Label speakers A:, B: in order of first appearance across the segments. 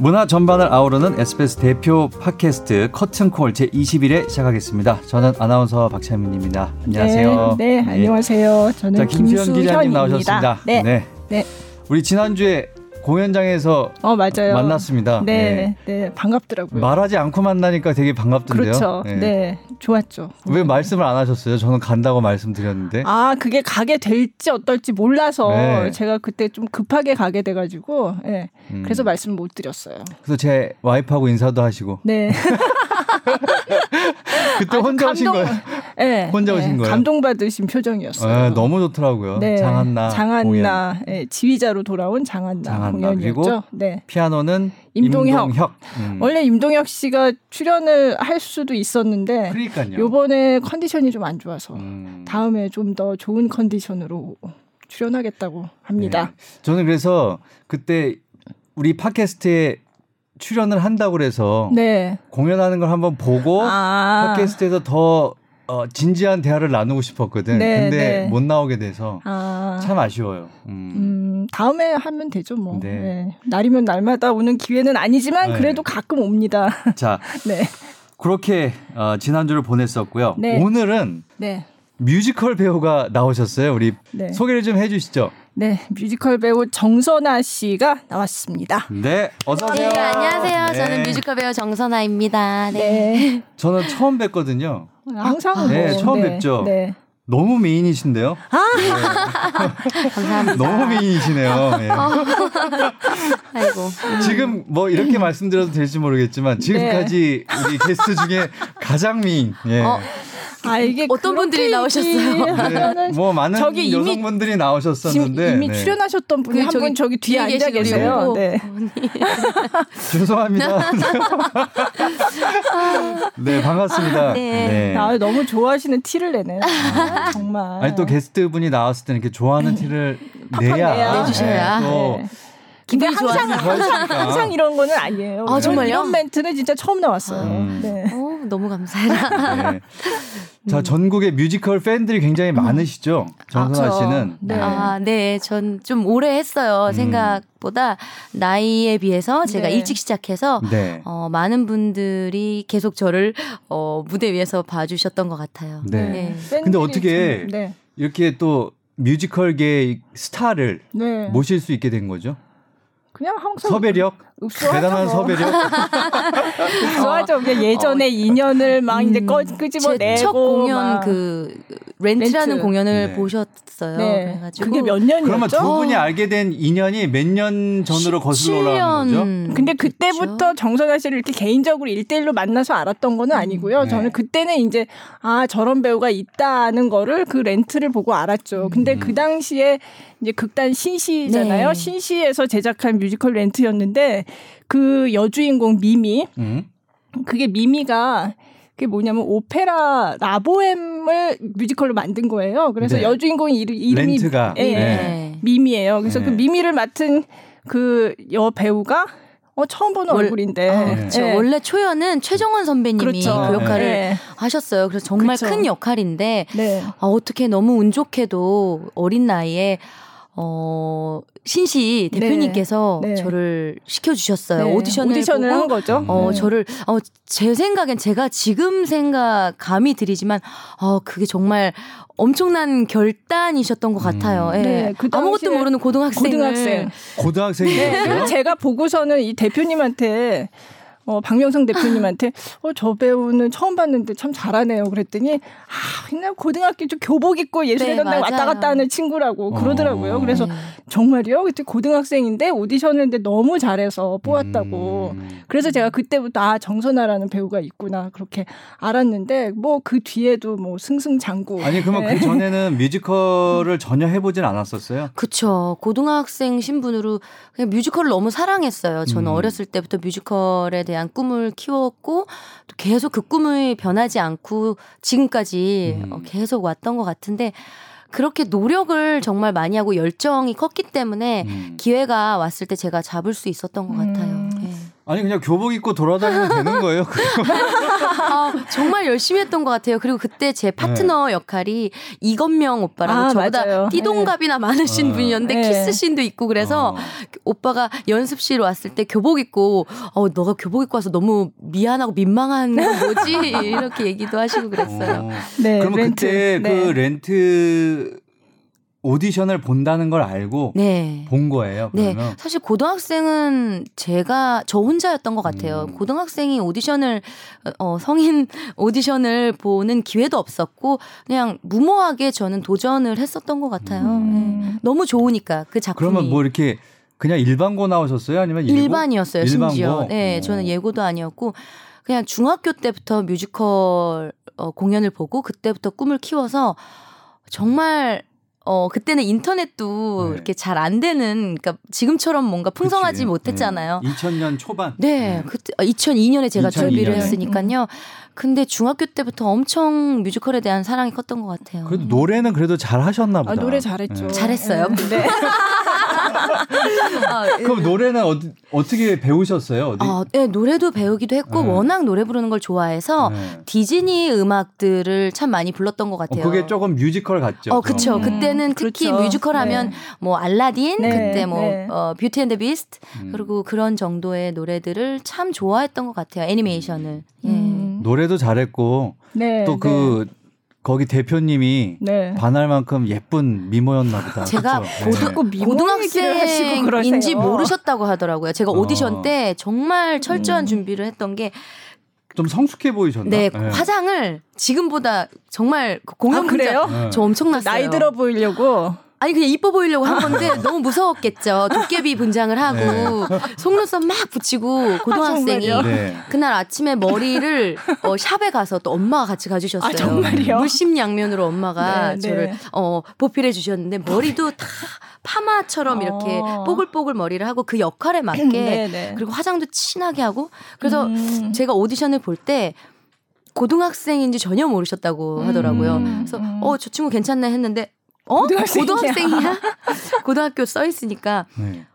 A: 문화 전반을 아우르는 SBS 대표 팟캐스트 커튼콜 제21회 시작하겠습니다. 저는 아나운서 박찬민입니다. 안녕하세요.
B: 네, 네, 안녕하세요. 저는 자, 김수현 기자님
A: 나오셨습니다. 네. 네. 네. 우리 지난주에 공연장에서 어 맞아요 만났습니다.
B: 네, 네, 네, 반갑더라고요.
A: 말하지 않고 만나니까 되게 반갑던데요.
B: 그렇죠. 네, 네 좋았죠.
A: 왜 말씀을 안 하셨어요? 저는 간다고 말씀드렸는데.
B: 아 그게 가게 될지 어떨지 몰라서 네. 제가 그때 좀 급하게 가게 돼가지고, 네, 음. 그래서 말씀 못 드렸어요.
A: 그래서 제 와이프하고 인사도 하시고.
B: 네.
A: 그때 혼자 감동, 오신 거예요?
B: 네,
A: 혼자 네, 오신 거예요?
B: 감동받으신 표정이었어요.
A: 네, 너무 좋더라고요. 네, 장한나.
B: 장한나. 네, 지휘자로 돌아온 장한나, 장한나. 공연이었죠. 그리고
A: 네. 피아노는 임동혁. 임동혁.
B: 음. 원래 임동혁 씨가 출연을 할 수도 있었는데
A: 그러니까요.
B: 요번에 컨디션이 좀 안 좋아서 음. 다음에 좀 더 좋은 컨디션으로 출연하겠다고 합니다.
A: 네. 저는 그래서 그때 우리 팟캐스트에 출연을 한다고 그래서 네. 공연하는 걸 한번 보고 아. 팟캐스트에서 더 어, 진지한 대화를 나누고 싶었거든. 네, 근데 네. 못 나오게 돼서 아. 참 아쉬워요.
B: 음. 음. 다음에 하면 되죠, 뭐. 네. 네. 날이면 날마다 오는 기회는 아니지만 네. 그래도 가끔 옵니다.
A: 자, 네. 그렇게 어, 지난주를 보냈었고요. 네. 오늘은 네. 뮤지컬 배우가 나오셨어요. 우리 네. 소개를 좀 해주시죠.
B: 네, 뮤지컬 배우 정선아 씨가 나왔습니다.
A: 네, 어서 오세요.
C: 네, 안녕하세요. 네. 저는 뮤지컬 배우 정선아입니다. 네. 네.
A: 저는 처음 뵀거든요.
B: 항상
A: 네, 뭐, 처음 네, 뵙죠. 네. 너무 미인이신데요?
C: 아! 네. 감사합니다.
A: 너무 미인이시네요. 네. 아이고. 지금 뭐 이렇게 말씀드려도 될지 모르겠지만 지금까지 네. 우리 게스트 중에 가장 미인. 예. 어,
C: 아 이게 어떤 분들이 나오셨어요?
A: 네, 뭐 많은 저기 여성분들이 나오셨었는데
B: 이미 네. 출연하셨던 분이 한 분 저기 뒤에 앉아 계세요. 네.
A: 죄송합니다. 네 반갑습니다. 네.
B: 네. 아 너무 좋아하시는 티를 내네요. 아, 정말.
A: 아니 또 게스트 분이 나왔을 때는 이렇게 좋아하는 티를 내야
C: 내주셔야.
B: 또 네. 기분이 항상, 항상, 항상 이런 거는 아니에요. 아, 정말요? 이런 멘트는 진짜 처음 나왔어요. 음. 네.
C: 오, 너무 감사해라. 네.
A: 자, 전국의 뮤지컬 팬들이 굉장히 음. 많으시죠? 정선아 씨는.
C: 네. 네. 아, 네. 전 좀 오래 했어요. 음. 생각보다 나이에 비해서 제가 네. 일찍 시작해서 네. 어, 많은 분들이 계속 저를 어, 무대 위에서 봐주셨던 것 같아요.
A: 네. 네. 근데 어떻게 네. 이렇게 또 뮤지컬계 스타를 네. 모실 수 있게 된 거죠?
B: 그냥 항상
A: 섭외력 대단한 뭐. 섭외력
B: 흡수하죠. 예전에 어, 인연을 막 음, 이제 꺼, 끄집어내고
C: 첫 공연 그 렌트라는 렌트. 공연을 네. 보셨어요. 네. 그래가지고
B: 그게 몇 년이었죠?
A: 그러면 두 분이 어. 알게 된 인연이 몇 년 전으로 거슬러 올라가는 거죠?
B: 근데 그때부터 그렇죠. 정선아 씨를 이렇게 개인적으로 일대일로 만나서 알았던 거는 음. 아니고요. 네. 저는 그때는 이제 아 저런 배우가 있다는 거를 그 렌트를 보고 알았죠. 근데 음. 그 당시에 이제 극단 신시잖아요. 네. 신시에서 제작한 뮤지컬 렌트였는데 그 여주인공 미미 음. 그게 미미가 그게 뭐냐면 오페라 라보엠을 뮤지컬로 만든 거예요. 그래서 네. 여주인공 이름, 이름이
A: 렌트가 예,
B: 네. 미미예요. 그래서 그 네. 그 미미를 맡은 그 여 배우가 어 처음 보는 월, 얼굴인데 아,
C: 그렇죠. 네. 원래 초연은 최정원 선배님이 그렇죠. 그 역할을 네. 하셨어요. 그래서 정말 그렇죠. 큰 역할인데 네. 아, 어떻게 너무 운 좋게도 어린 나이에 어, 신시 네. 대표님께서 네. 네. 저를 시켜주셨어요. 네. 오디션을,
B: 오디션을 보고, 한 거죠.
C: 어, 네. 저를, 어, 제 생각엔 제가 지금 생각, 감이 들이지만, 어, 그게 정말 엄청난 결단이셨던 것 같아요. 음. 예. 그 아무것도 모르는 고등학생을.
B: 고등학생.
A: 고등학생이요?
B: 제가 보고서는 이 대표님한테 어, 박명성 대표님한테 어, 저 배우는 처음 봤는데 참 잘하네요. 그랬더니 아, 옛날 고등학교 좀 교복 입고 예술회관 네, 왔다 갔다 하는 친구라고 그러더라고요. 어. 그래서 네. 정말요? 그때 고등학생인데 오디션 했는데 너무 잘해서 뽑았다고. 음. 그래서 제가 그때부터 아, 정선아라는 배우가 있구나. 그렇게 알았는데 뭐 그 뒤에도 뭐 승승장구.
A: 아니, 그러면 네. 그 전에는 뮤지컬을 전혀 해보진 않았었어요?
C: 그쵸. 고등학생 신분으로 그냥 뮤지컬을 너무 사랑했어요. 저는 음. 어렸을 때부터 뮤지컬에 대한 대한 꿈을 키웠고 또 계속 그 꿈을 변하지 않고 지금까지 음. 어, 계속 왔던 것 같은데 그렇게 노력을 정말 많이 하고 열정이 컸기 때문에 음. 기회가 왔을 때 제가 잡을 수 있었던 것 같아요. 네.
A: 아니 그냥 교복 입고 돌아다니면 되는 거예요?
C: 아, 정말 열심히 했던 것 같아요. 그리고 그때 제 파트너 네. 역할이 이건명 오빠라고 아, 저보다 맞아요. 띠동갑이나 네. 많으신 어. 분이었는데 네. 키스신도 있고 그래서 어. 오빠가 연습실 왔을 때 교복 입고 어 너가 교복 입고 와서 너무 미안하고 민망한 건 뭐지 이렇게 얘기도 하시고 그랬어요. 어.
A: 네, 그러면 렌트. 그때 그 네. 렌트 오디션을 본다는 걸 알고 네. 본 거예요. 네. 그러면?
C: 네. 사실 고등학생은 제가 저 혼자였던 것 같아요. 음. 고등학생이 오디션을 어, 성인 오디션을 보는 기회도 없었고 그냥 무모하게 저는 도전을 했었던 것 같아요. 음. 네. 너무 좋으니까 그 작품이.
A: 그러면 뭐 이렇게 그냥 일반고 나오셨어요? 아니면
C: 예고? 일반이었어요. 일반고? 심지어. 네, 오. 저는 예고도 아니었고 그냥 중학교 때부터 뮤지컬 어, 공연을 보고 그때부터 꿈을 키워서 정말 어 그때는 인터넷도 네. 이렇게 잘 안 되는 그러니까 지금처럼 뭔가 풍성하지 그치. 못했잖아요.
A: 네. 2000년 초반.
C: 네, 네. 그때 2002년에 제가 2002년에. 데뷔를 했으니까요. 근데 중학교 때부터 엄청 뮤지컬에 대한 사랑이 컸던 것 같아요.
A: 그래도 노래는 그래도 잘 하셨나 보다. 아,
B: 노래 잘했죠. 네.
C: 잘했어요. 네.
A: 아, 그럼 노래는 어, 떻게 배우셨어요? 어디?
C: 아, 네, 노래도 배우기도 했고 네. 워낙 노래 부르는 걸 좋아해서 네. 디즈니 음악들을 참 많이 불렀던 것 어, 같아요.
A: 어, 그게 조금 뮤지컬 같죠.
C: 어, 그렇죠. 음. 그때는 특히 그렇죠. 뮤지컬 하면 네. 뭐 알라딘, 네, 그때 뭐 네. 어, Beauty and Beast 그리고 그런 정도의 노래들을 참 좋아했던 것 같아요. 애니메이션을. 예. 음.
A: 노래도 잘했고 또그 거기 대표님이 네. 반할 만큼 예쁜 미모였나 보다.
C: 제가 고등, 네. 고등학생인지 모르셨다고 하더라고요. 제가 오디션 어. 때 정말 철저한 음. 준비를 했던 게
A: 좀 성숙해 보이셨나?
C: 네, 네, 화장을 지금보다 정말 공연 아,
B: 그래요?
C: 네. 저 엄청났어요.
B: 나이 들어 보이려고.
C: 아니 그냥 이뻐 보이려고 한 건데 너무 무서웠겠죠. 도깨비 분장을 하고 네. 속눈썹 막 붙이고 고등학생이 아, 네. 그날 아침에 머리를 어, 샵에 가서 또 엄마가 같이 가주셨어요. 아,
B: 정말요?
C: 물심양면으로 엄마가 네, 저를 네. 어, 보필해 주셨는데 머리도 다 파마처럼 이렇게 어. 뽀글뽀글 머리를 하고 그 역할에 맞게 네, 네. 그리고 화장도 진하게 하고 그래서 음. 제가 오디션을 볼때 고등학생인지 전혀 모르셨다고 하더라고요. 음. 그래서 어저 친구 괜찮네 했는데 어? 고등학생이야? 고등학교 써 있으니까 네.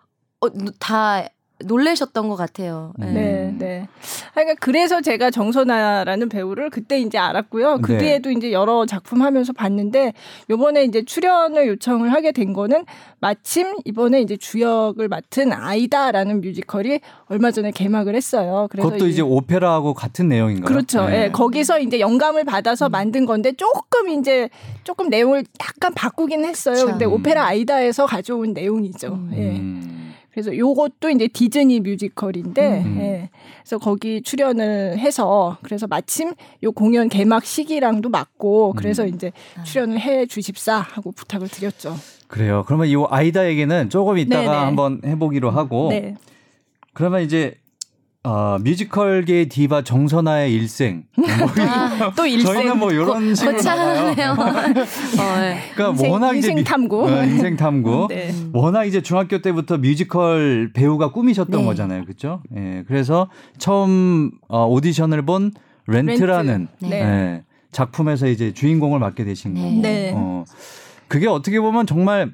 C: 어, 다 놀래셨던 것 같아요.
B: 네, 네. 네. 그러니까 그래서 제가 정선아라는 배우를 그때 이제 알았고요. 그 네. 뒤에도 이제 여러 작품 하면서 봤는데 요번에 이제 출연을 요청을 하게 된 거는 마침 이번에 이제 주역을 맡은 아이다라는 뮤지컬이 얼마 전에 개막을 했어요.
A: 그래서 그것도 이제 오페라하고 같은 내용인가요?
B: 그렇죠. 네. 네. 거기서 이제 영감을 받아서 음. 만든 건데 조금 이제 조금 내용을 약간 바꾸긴 했어요. 참. 근데 오페라 아이다에서 가져온 내용이죠. 음. 예. 그래서 요것도 이제 디즈니 뮤지컬인데, 음. 예. 그래서 거기 출연을 해서 그래서 마침 요 공연 개막 시기랑도 맞고 그래서 음. 이제 출연을 해 주십사 하고 부탁을 드렸죠.
A: 그래요. 그러면 이 아이다 얘기는 조금 이따가 네네. 한번 해보기로 하고. 네. 그러면 이제 어, 뮤지컬계 디바 정선아의 일생. 뭐
B: 아, 또 일생.
A: 저희는 뭐 이런 식으로 나와요.
C: 어, 네.
A: 그러니까 인생, 워낙
B: 이제 인생 탐구.
A: 어, 인생 탐구. 네. 워낙 이제 중학교 때부터 뮤지컬 배우가 꿈이셨던 네. 거잖아요, 그렇죠? 예. 그래서 처음 어, 오디션을 본 렌트라는 렌트. 네. 예, 작품에서 이제 주인공을 맡게 되신 네. 거고. 네. 어, 그게 어떻게 보면 정말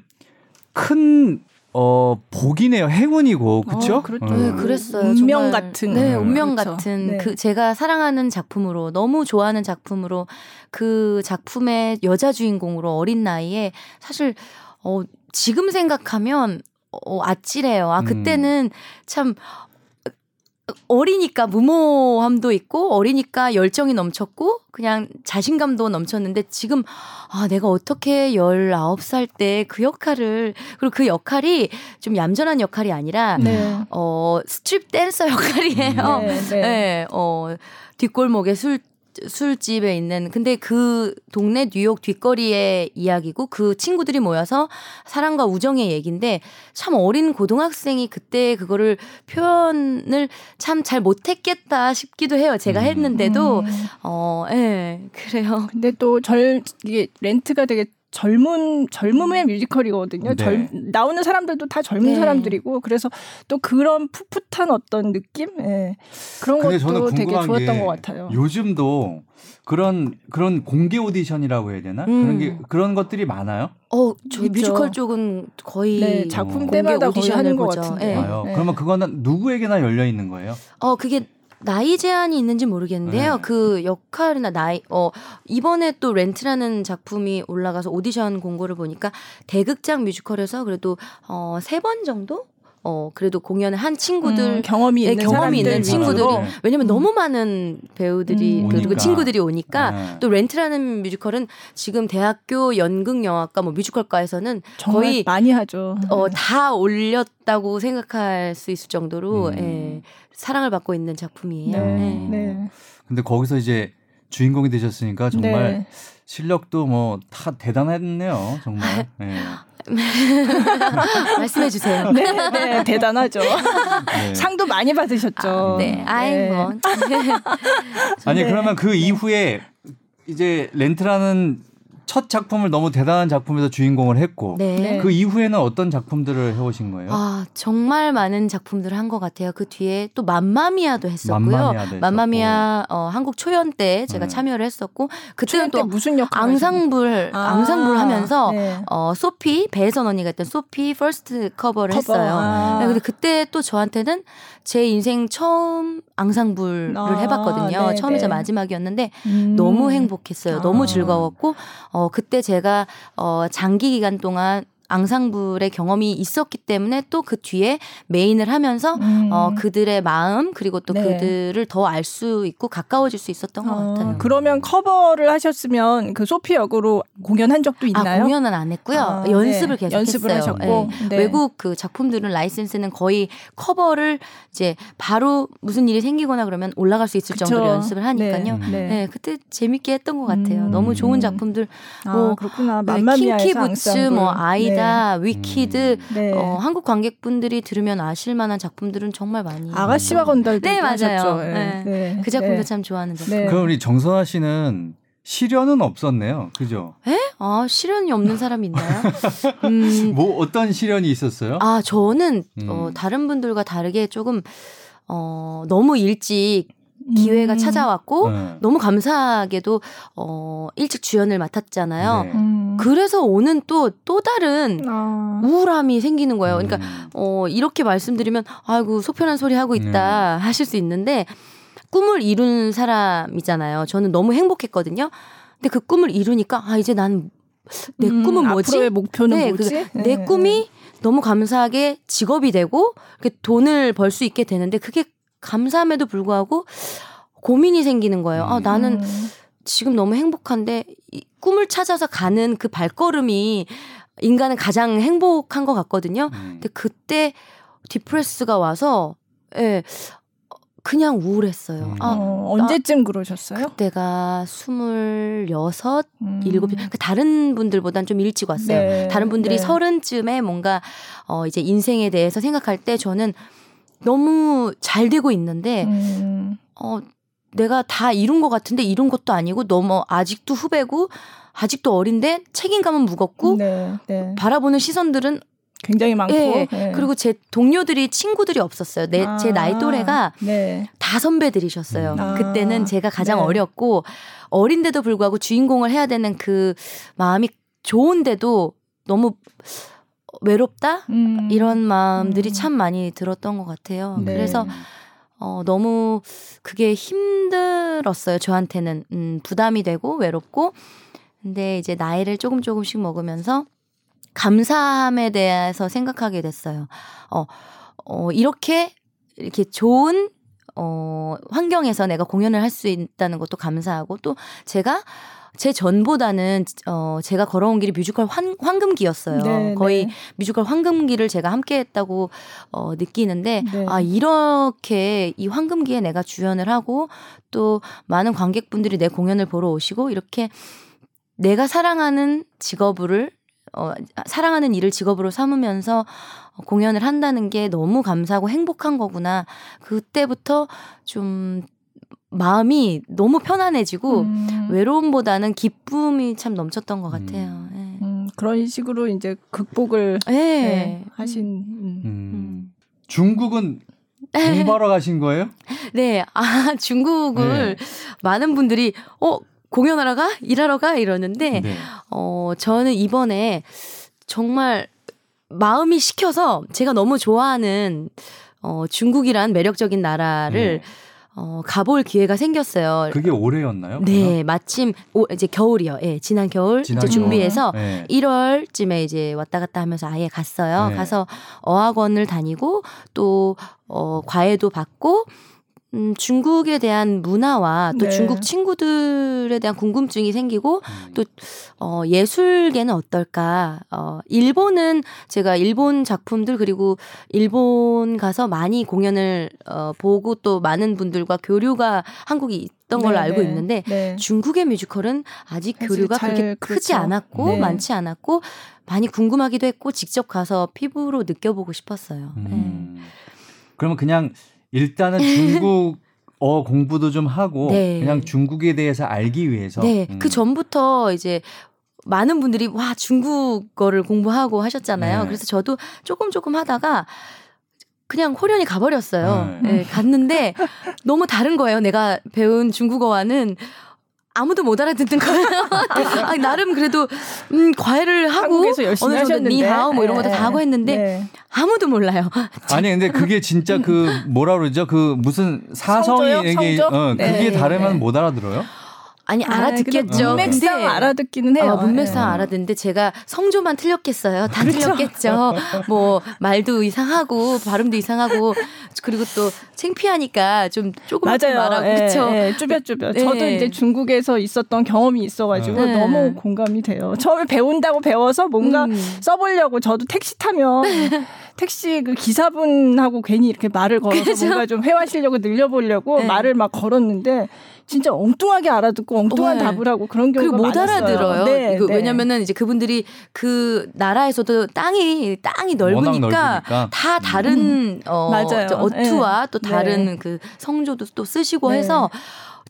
A: 큰 어, 복이네요. 행운이고, 그쵸? 어,
C: 그렇죠. 네, 그랬어요.
B: 운명 같은.
C: 네, 운명 그렇죠. 같은. 네. 그, 제가 사랑하는 작품으로, 너무 좋아하는 작품으로, 그 작품의 여자 주인공으로 어린 나이에, 사실, 어, 지금 생각하면, 어, 아찔해요. 아, 그때는 음. 참, 어리니까 무모함도 있고 어리니까 열정이 넘쳤고 그냥 자신감도 넘쳤는데 지금 아 내가 어떻게 19살 때 그 역할을 그리고 그 역할이 좀 얌전한 역할이 아니라 네. 어 스트립 댄서 역할이에요. 네, 네. 네. 어 뒷골목에 술 술집에 있는 근데 그 동네 뉴욕 뒷거리의 이야기고 그 친구들이 모여서 사랑과 우정의 얘기인데 참 어린 고등학생이 그때 그거를 표현을 참 잘 못했겠다 싶기도 해요. 제가 음. 했는데도 음. 어, 예, 네, 그래요.
B: 근데 또 절 이게 렌트가 되게 젊은 젊음의 뮤지컬이거든요. 네. 젊, 나오는 사람들도 다 젊은 네. 사람들이고 그래서 또 그런 풋풋한 어떤 느낌, 예. 그런 것도 되게 좋았던 것 같아요.
A: 요즘도 그런 그런 공개 오디션이라고 해야 되나 음. 그런 게 그런 것들이 많아요?
C: 어, 저희 뮤지컬 쪽은 거의
B: 네, 작품 때마다 거의 하는 것 같은데. 네.
A: 네. 그러면 그거는 누구에게나 열려 있는 거예요?
C: 어, 그게 나이 제한이 있는지 모르겠는데요. 네. 그 역할이나 나이 어 이번에 또 렌트라는 작품이 올라가서 오디션 공고를 보니까 대극장 뮤지컬에서 그래도 어세 번 정도 어 그래도 공연을 한 친구들 음,
B: 경험이 있는
C: 경험이 있는 친구들이 네. 왜냐면 음. 너무 많은 배우들이 음. 그리고 친구들이 오니까 네. 또 렌트라는 뮤지컬은 지금 대학교 연극 영화과 뭐 뮤지컬과에서는 거의
B: 많이 하죠.
C: 어다 올렸다고 생각할 수 있을 정도로 음. 예, 사랑을 받고 있는 작품이에요. 네. 네. 네.
A: 근데 거기서 이제 주인공이 되셨으니까 정말 네. 실력도 뭐 다 대단했네요. 정말. 네.
C: 말씀해 주세요.
B: 네, 네 대단하죠. 네. 상도 많이 받으셨죠.
C: 아, 네, 아이 네. 뭐.
A: 아니 그러면 그 이후에 이제 렌트라는 첫 작품을 너무 대단한 작품에서 주인공을 했고 네. 그 이후에는 어떤 작품들을 해오신 거예요?
C: 아 정말 많은 작품들을 한 것 같아요. 그 뒤에 또 맘마미아도 했었고요. 맘마미아 어, 한국 초연 때 제가 음. 참여를 했었고 그때는 또
B: 무슨 역할
C: 앙상블 아, 앙상블 하면서 네. 어, 소피 배해선 언니가 했던 소피 first cover를 cover. 했어요. 아. 네, 근데 그때 또 저한테는 제 인생 처음 앙상블을 아, 해봤거든요. 네, 처음이자 네. 마지막이었는데 음. 너무 행복했어요. 아. 너무 즐거웠고 어 그때 제가 어 장기 기간 동안 앙상블의 경험이 있었기 때문에 또 그 뒤에 메인을 하면서 음. 어, 그들의 마음 그리고 또 네. 그들을 더 알 수 있고 가까워질 수 있었던 것 어, 같아요.
B: 그러면 커버를 하셨으면 그 소피 역으로 공연한 적도 아, 있나요?
C: 아, 공연은 안 했고요. 아, 연습을 네. 계속 연습을 했어요. 하셨고 네. 네. 외국 그 작품들은 라이센스는 거의 커버를 이제 바로 무슨 일이 생기거나 그러면 올라갈 수 있을 그쵸. 정도로 연습을 하니까요. 네. 네. 네. 그때 재밌게 했던 것 같아요. 음. 너무 좋은 작품들
B: 아, 뭐 그렇구나. 킹키
C: 부츠 뭐 아이다 네. 위키드 음. 네. 어, 한국 관객분들이 들으면 아실 만한 작품들은 정말 많이
B: 아가씨와 건달도
C: 네 맞아요. 네. 네. 그 작품도 네. 참 좋아하는 작품. 네.
A: 그럼 우리 정선아 씨는 시련은 없었네요. 그죠?
C: 에? 아, 시련이 없는 사람이 있나요?
A: 음, 뭐 어떤 시련이 있었어요?
C: 아, 저는 음. 어, 다른 분들과 다르게 조금 어, 너무 일찍 기회가 음. 찾아왔고 네. 너무 감사하게도 어 일찍 주연을 맡았잖아요. 네. 음. 그래서 오는 또또 다른 아. 우울함이 생기는 거예요. 그러니까 음. 어 이렇게 말씀드리면 아이고 속편한 소리 하고 있다 네. 하실 수 있는데 꿈을 이룬 사람이잖아요. 저는 너무 행복했거든요. 근데 그 꿈을 이루니까 아 이제 난 내 꿈은 뭐지?
B: 앞으로의 목표는 네, 뭐지?
C: 그, 내 꿈이 너무 감사하게 직업이 되고 돈을 벌 수 있게 되는데 그게 감사함에도 불구하고 고민이 생기는 거예요. 아, 나는 음. 지금 너무 행복한데 이 꿈을 찾아서 가는 그 발걸음이 인간은 가장 행복한 것 같거든요. 음. 근데 그때 디프레스가 와서 예. 그냥 우울했어요. 음.
B: 아, 어, 언제쯤 그러셨어요?
C: 그때가 스물여섯, 음. 일곱, 그 다른 분들보단 좀 일찍 왔어요. 네. 다른 분들이 네. 서른쯤에 뭔가 어 이제 인생에 대해서 생각할 때 저는 너무 잘 되고 있는데 음. 어 내가 다 이룬 것 같은데 이룬 것도 아니고 너무 아직도 후배고 아직도 어린데 책임감은 무겁고 네, 네. 바라보는 시선들은
B: 굉장히 많고 네.
C: 네. 그리고 제 동료들이 친구들이 없었어요. 내, 아, 제 나이 또래가 네. 다 선배들이셨어요. 아, 그때는 제가 가장 네. 어렸고 어린데도 불구하고 주인공을 해야 되는 그 마음이 좋은데도 너무 외롭다 음. 이런 마음들이 음. 참 많이 들었던 것 같아요. 네. 그래서 어, 너무 그게 힘들었어요. 저한테는 음, 부담이 되고 외롭고 근데 이제 나이를 조금 조금씩 먹으면서 감사함에 대해서 생각하게 됐어요. 어, 어 이렇게 이렇게 좋은 어 환경에서 내가 공연을 할 수 있다는 것도 감사하고 또 제가 제 전보다는 어 제가 걸어온 길이 뮤지컬 환, 황금기였어요. 네, 거의 네. 뮤지컬 황금기를 제가 함께했다고 어 느끼는데 네. 아 이렇게 이 황금기에 내가 주연을 하고 또 많은 관객분들이 내 공연을 보러 오시고 이렇게 내가 사랑하는 직업을 어, 사랑하는 일을 직업으로 삼으면서 공연을 한다는 게 너무 감사하고 행복한 거구나. 그때부터 좀 마음이 너무 편안해지고 음. 외로움보다는 기쁨이 참 넘쳤던 것 같아요. 음.
B: 네. 음, 그런 식으로 이제 극복을 네. 네, 하신. 음.
A: 음. 중국은 공부하러 가신 거예요?
C: 네, 아 중국을 네. 많은 분들이 어 공연하러 가, 일하러 가 이러는데 네. 어 저는 이번에 정말 마음이 시켜서 제가 너무 좋아하는 어 중국이란 매력적인 나라를 네. 어, 가볼 기회가 생겼어요.
A: 그게 올해였나요?
C: 네, 그러면? 마침 오, 이제 겨울이요. 예, 지난 겨울 지난 이제 준비해서 네. 1월쯤에 이제 왔다 갔다 하면서 아예 갔어요. 네. 가서 어학원을 다니고 또 어, 과외도 받고 음, 중국에 대한 문화와 또 네. 중국 친구들에 대한 궁금증이 생기고 음. 또 어, 예술계는 어떨까? 어, 일본은 제가 일본 작품들 그리고 일본 가서 많이 공연을 어, 보고 또 많은 분들과 교류가 한국이 있던 걸로 네, 알고 네. 있는데 네. 중국의 뮤지컬은 아직 교류가 그렇게 그렇죠. 크지 않았고 네. 많지 않았고 많이 궁금하기도 했고 직접 가서 피부로 느껴보고 싶었어요. 음.
A: 네. 그러면 그냥 일단은 중국 어 공부도 좀 하고 네. 그냥 중국에 대해서 알기 위해서
C: 네. 음. 그 전부터 이제 많은 분들이 와 중국어를 공부하고 하셨잖아요. 네. 그래서 저도 조금 조금 하다가 그냥 호련이 가버렸어요. 네. 네, 갔는데 너무 다른 거예요. 내가 배운 중국어와는 아무도 못 알아듣는 거예요. 아, 나름 그래도 음, 과외를 하고 어느 정도 니하오 뭐 이런 것도 네. 다 하고 했는데 네. 아무도 몰라요.
A: 아니 근데 그게 진짜 그 뭐라 그러죠? 그 무슨 사성이 이게 어, 그게 네. 다르면 못 알아들어요?
C: 아니 아, 알아듣겠죠.
B: 문맥상 근데, 알아듣기는 해요.
C: 어, 문맥상 네. 알아듣는데 제가 성조만 틀렸겠어요. 다 그렇죠. 틀렸겠죠. 뭐 말도 이상하고 발음도 이상하고 그리고 또 창피하니까 좀 조금 맞아요. 말하고 예, 그렇죠. 예,
B: 쭈뼛쭈뼛. 예. 저도 이제 중국에서 있었던 경험이 있어가지고 네. 너무 공감이 돼요. 처음에 배운다고 배워서 뭔가 음. 써보려고 저도 택시 타면 택시 그 기사분하고 괜히 이렇게 말을 걸어서 그렇죠? 뭔가 좀 회화 실력을 늘려보려고 네. 말을 막 걸었는데 진짜 엉뚱하게 알아듣고 엉뚱한 네. 답을 하고 그런 경우가 못 많았어요. 알아들어요.
C: 네, 그, 네. 왜냐면은 이제 그분들이 그 나라에서도 땅이 땅이 넓으니까 다 다른 음. 어, 맞아요. 어투와 네. 또 다른 네. 그 성조도 또 쓰시고 네. 해서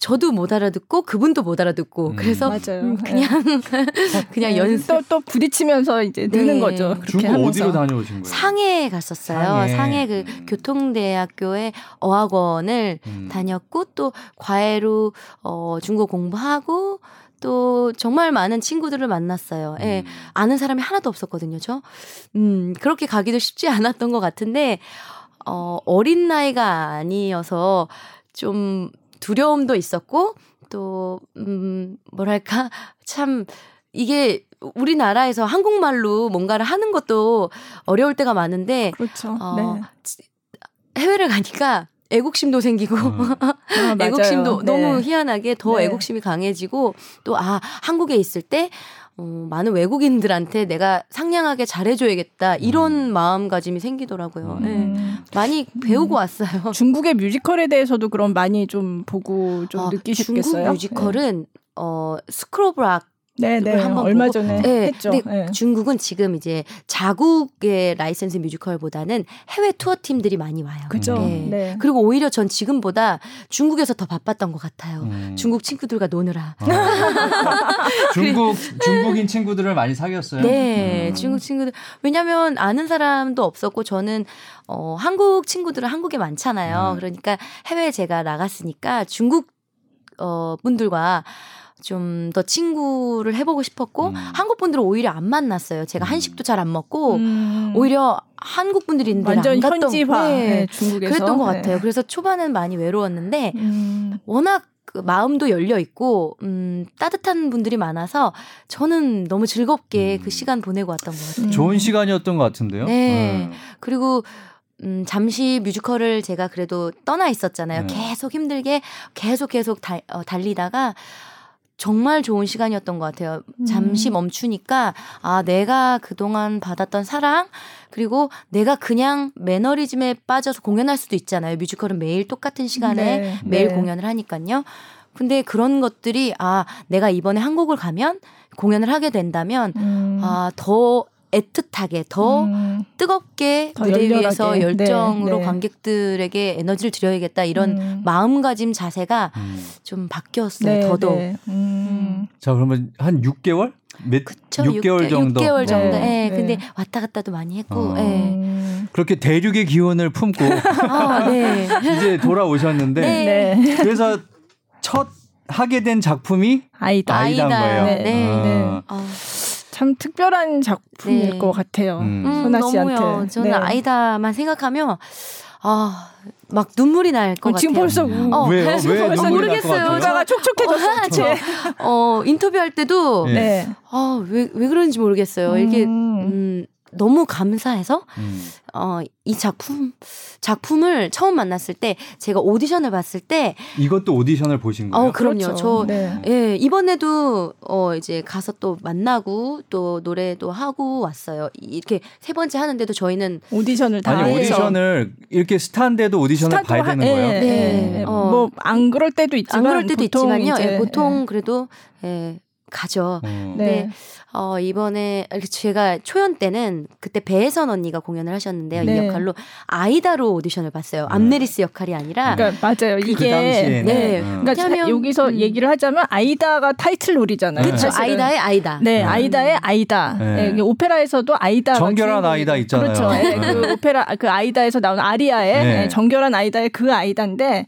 C: 저도 못 알아듣고 그분도 못 알아듣고 음. 그래서 맞아요. 음, 그냥 그냥 네. 연습
B: 또, 또 부딪히면서 이제 느는 네. 거죠.
A: 중국 하면서. 어디로 다녀오신 거예요?
C: 상해 갔었어요. 상해, 상해 그 음. 교통대학교의 어학원을 음. 다녔고 또 과외로 어 중국 공부하고 또 정말 많은 친구들을 만났어요. 예. 음. 아는 사람이 하나도 없었거든요, 저. 음, 그렇게 가기도 쉽지 않았던 것 같은데, 어, 어린 나이가 아니어서 좀 두려움도 있었고 또 음, 뭐랄까 참 이게 우리나라에서 한국말로 뭔가를 하는 것도 어려울 때가 많은데
B: 그렇죠. 어, 네.
C: 해외를 가니까 애국심도 생기고 음. 아, 애국심도 네. 너무 희한하게 더 네. 애국심이 강해지고 또 아 한국에 있을 때 어, 많은 외국인들한테 내가 상냥하게 잘해줘야겠다 이런 음. 마음가짐이 생기더라고요. 음. 네. 많이 배우고 음. 왔어요.
B: 중국의 뮤지컬에 대해서도 그럼 많이 좀 보고 좀 아, 느끼셨겠어요?
C: 중국 뮤지컬은 네. 어 School of Rock
B: 네 네. 한번 얼마 보고. 전에 네. 했죠.
C: 네. 중국은 지금 이제 자국의 라이센스 뮤지컬보다는 해외 투어 팀들이 많이 와요.
B: 그죠. 네. 네.
C: 그리고 오히려 전 지금보다 중국에서 더 바빴던 것 같아요. 음. 중국 친구들과 노느라. 아.
A: 중국 중국인 친구들을 많이 사귀었어요.
C: 네, 음. 중국 친구들. 왜냐하면 아는 사람도 없었고 저는 어, 한국 친구들은 한국에 많잖아요. 음. 그러니까 해외 제가 나갔으니까 중국 어, 분들과 좀 더 친구를 해보고 싶었고 음. 한국 분들은 오히려 안 만났어요. 제가 음. 한식도 잘 안 먹고 음. 오히려 한국 분들이 있는데
B: 완전 안 갔던 현지화 네. 네, 중국에서
C: 그랬던 것 네. 같아요. 그래서 초반은 많이 외로웠는데 음. 워낙 그 마음도 열려 있고 음, 따뜻한 분들이 많아서 저는 너무 즐겁게 그 음. 시간 보내고 왔던 것 같아요.
A: 좋은 시간이었던 것 같은데요.
C: 네. 네. 그리고 음, 잠시 뮤지컬을 제가 그래도 떠나 있었잖아요. 네. 계속 힘들게 계속 계속 달, 어, 달리다가 정말 좋은 시간이었던 것 같아요. 잠시 음. 멈추니까 아 내가 그동안 받았던 사랑 그리고 내가 그냥 매너리즘에 빠져서 공연할 수도 있잖아요. 뮤지컬은 매일 똑같은 시간에 네. 매일 네. 공연을 하니까요. 근데 그런 것들이 아 내가 이번에 한국을 가면 공연을 하게 된다면 음. 아더 애틋하게 더 음, 뜨겁게 더 무대 열렬하게. 위에서 네, 열정으로 네, 네. 관객들에게 에너지를 드려야겠다 이런 음. 마음가짐 자세가 음. 좀 바뀌었어요 네, 더더욱. 네. 음.
A: 음. 자 그러면 한 6개월? 몇 그쵸, 6개월 6개, 정도.
C: 6개월 정도. 네. 예. 근데 왔다 갔다도 많이 했고. 어. 예.
A: 그렇게 대륙의 기운을 품고 아, 네. 이제 돌아오셨는데
C: 네.
A: 그래서 첫 하게 된 작품이
B: 아이다.
A: 아이다인 거예요. 네. 네.
B: 아. 참 특별한 작품일 네. 것 같아요. 음. 소나 음, 씨한테.
C: 너무요. 저는 네. 아이다만 생각하면 아 막 눈물이 날 것 같아요.
B: 지금 벌써
A: 어, 왜, 왜 벌써
C: 모르겠어요.
B: 여자가 촉촉해졌어.
C: 어, 어, 인터뷰할 때도 네. 아, 왜, 왜 그런지 모르겠어요. 이게 음, 음 너무 감사해서 음. 어, 이 작품 작품을 처음 만났을 때 제가 오디션을 봤을 때
A: 이것도 오디션을 보신 거예요?
C: 어, 그럼요. 그렇죠. 저 네. 예, 이번에도 어 이제 가서 또 만나고 또 노래도 하고 왔어요. 이렇게 세 번째 하는데도 저희는
B: 오디션을 다
A: 아니 오디션을 이렇게 스타인데도 오디션을 봐야 되는
B: 하,
A: 거예요. 예,
B: 네. 어. 뭐안 그럴 때도 있지만
C: 안 그럴 때도 있지만요. 예, 보통 예. 그래도 예, 가죠. 어. 네. 어, 이번에 제가 초연 때는 그때 배해선 언니가 공연을 하셨는데요. 네. 이 역할로 아이다로 오디션을 봤어요. 네. 암네리스 역할이 아니라.
B: 그러니까 맞아요. 그 이게 그 네. 음. 그러니까 여기서 음. 얘기를 하자면 아이다가 타이틀 롤이잖아요.
C: 그렇죠. 아이다의 아이다.
B: 네, 음. 아이다의 아이다. 네. 네. 오페라에서도 아이다
A: 정결한 아이다 있잖아요.
B: 그렇죠. 네. 그 오페라 그 아이다에서 나온 아리아의 네. 정결한 아이다의 그 아이다인데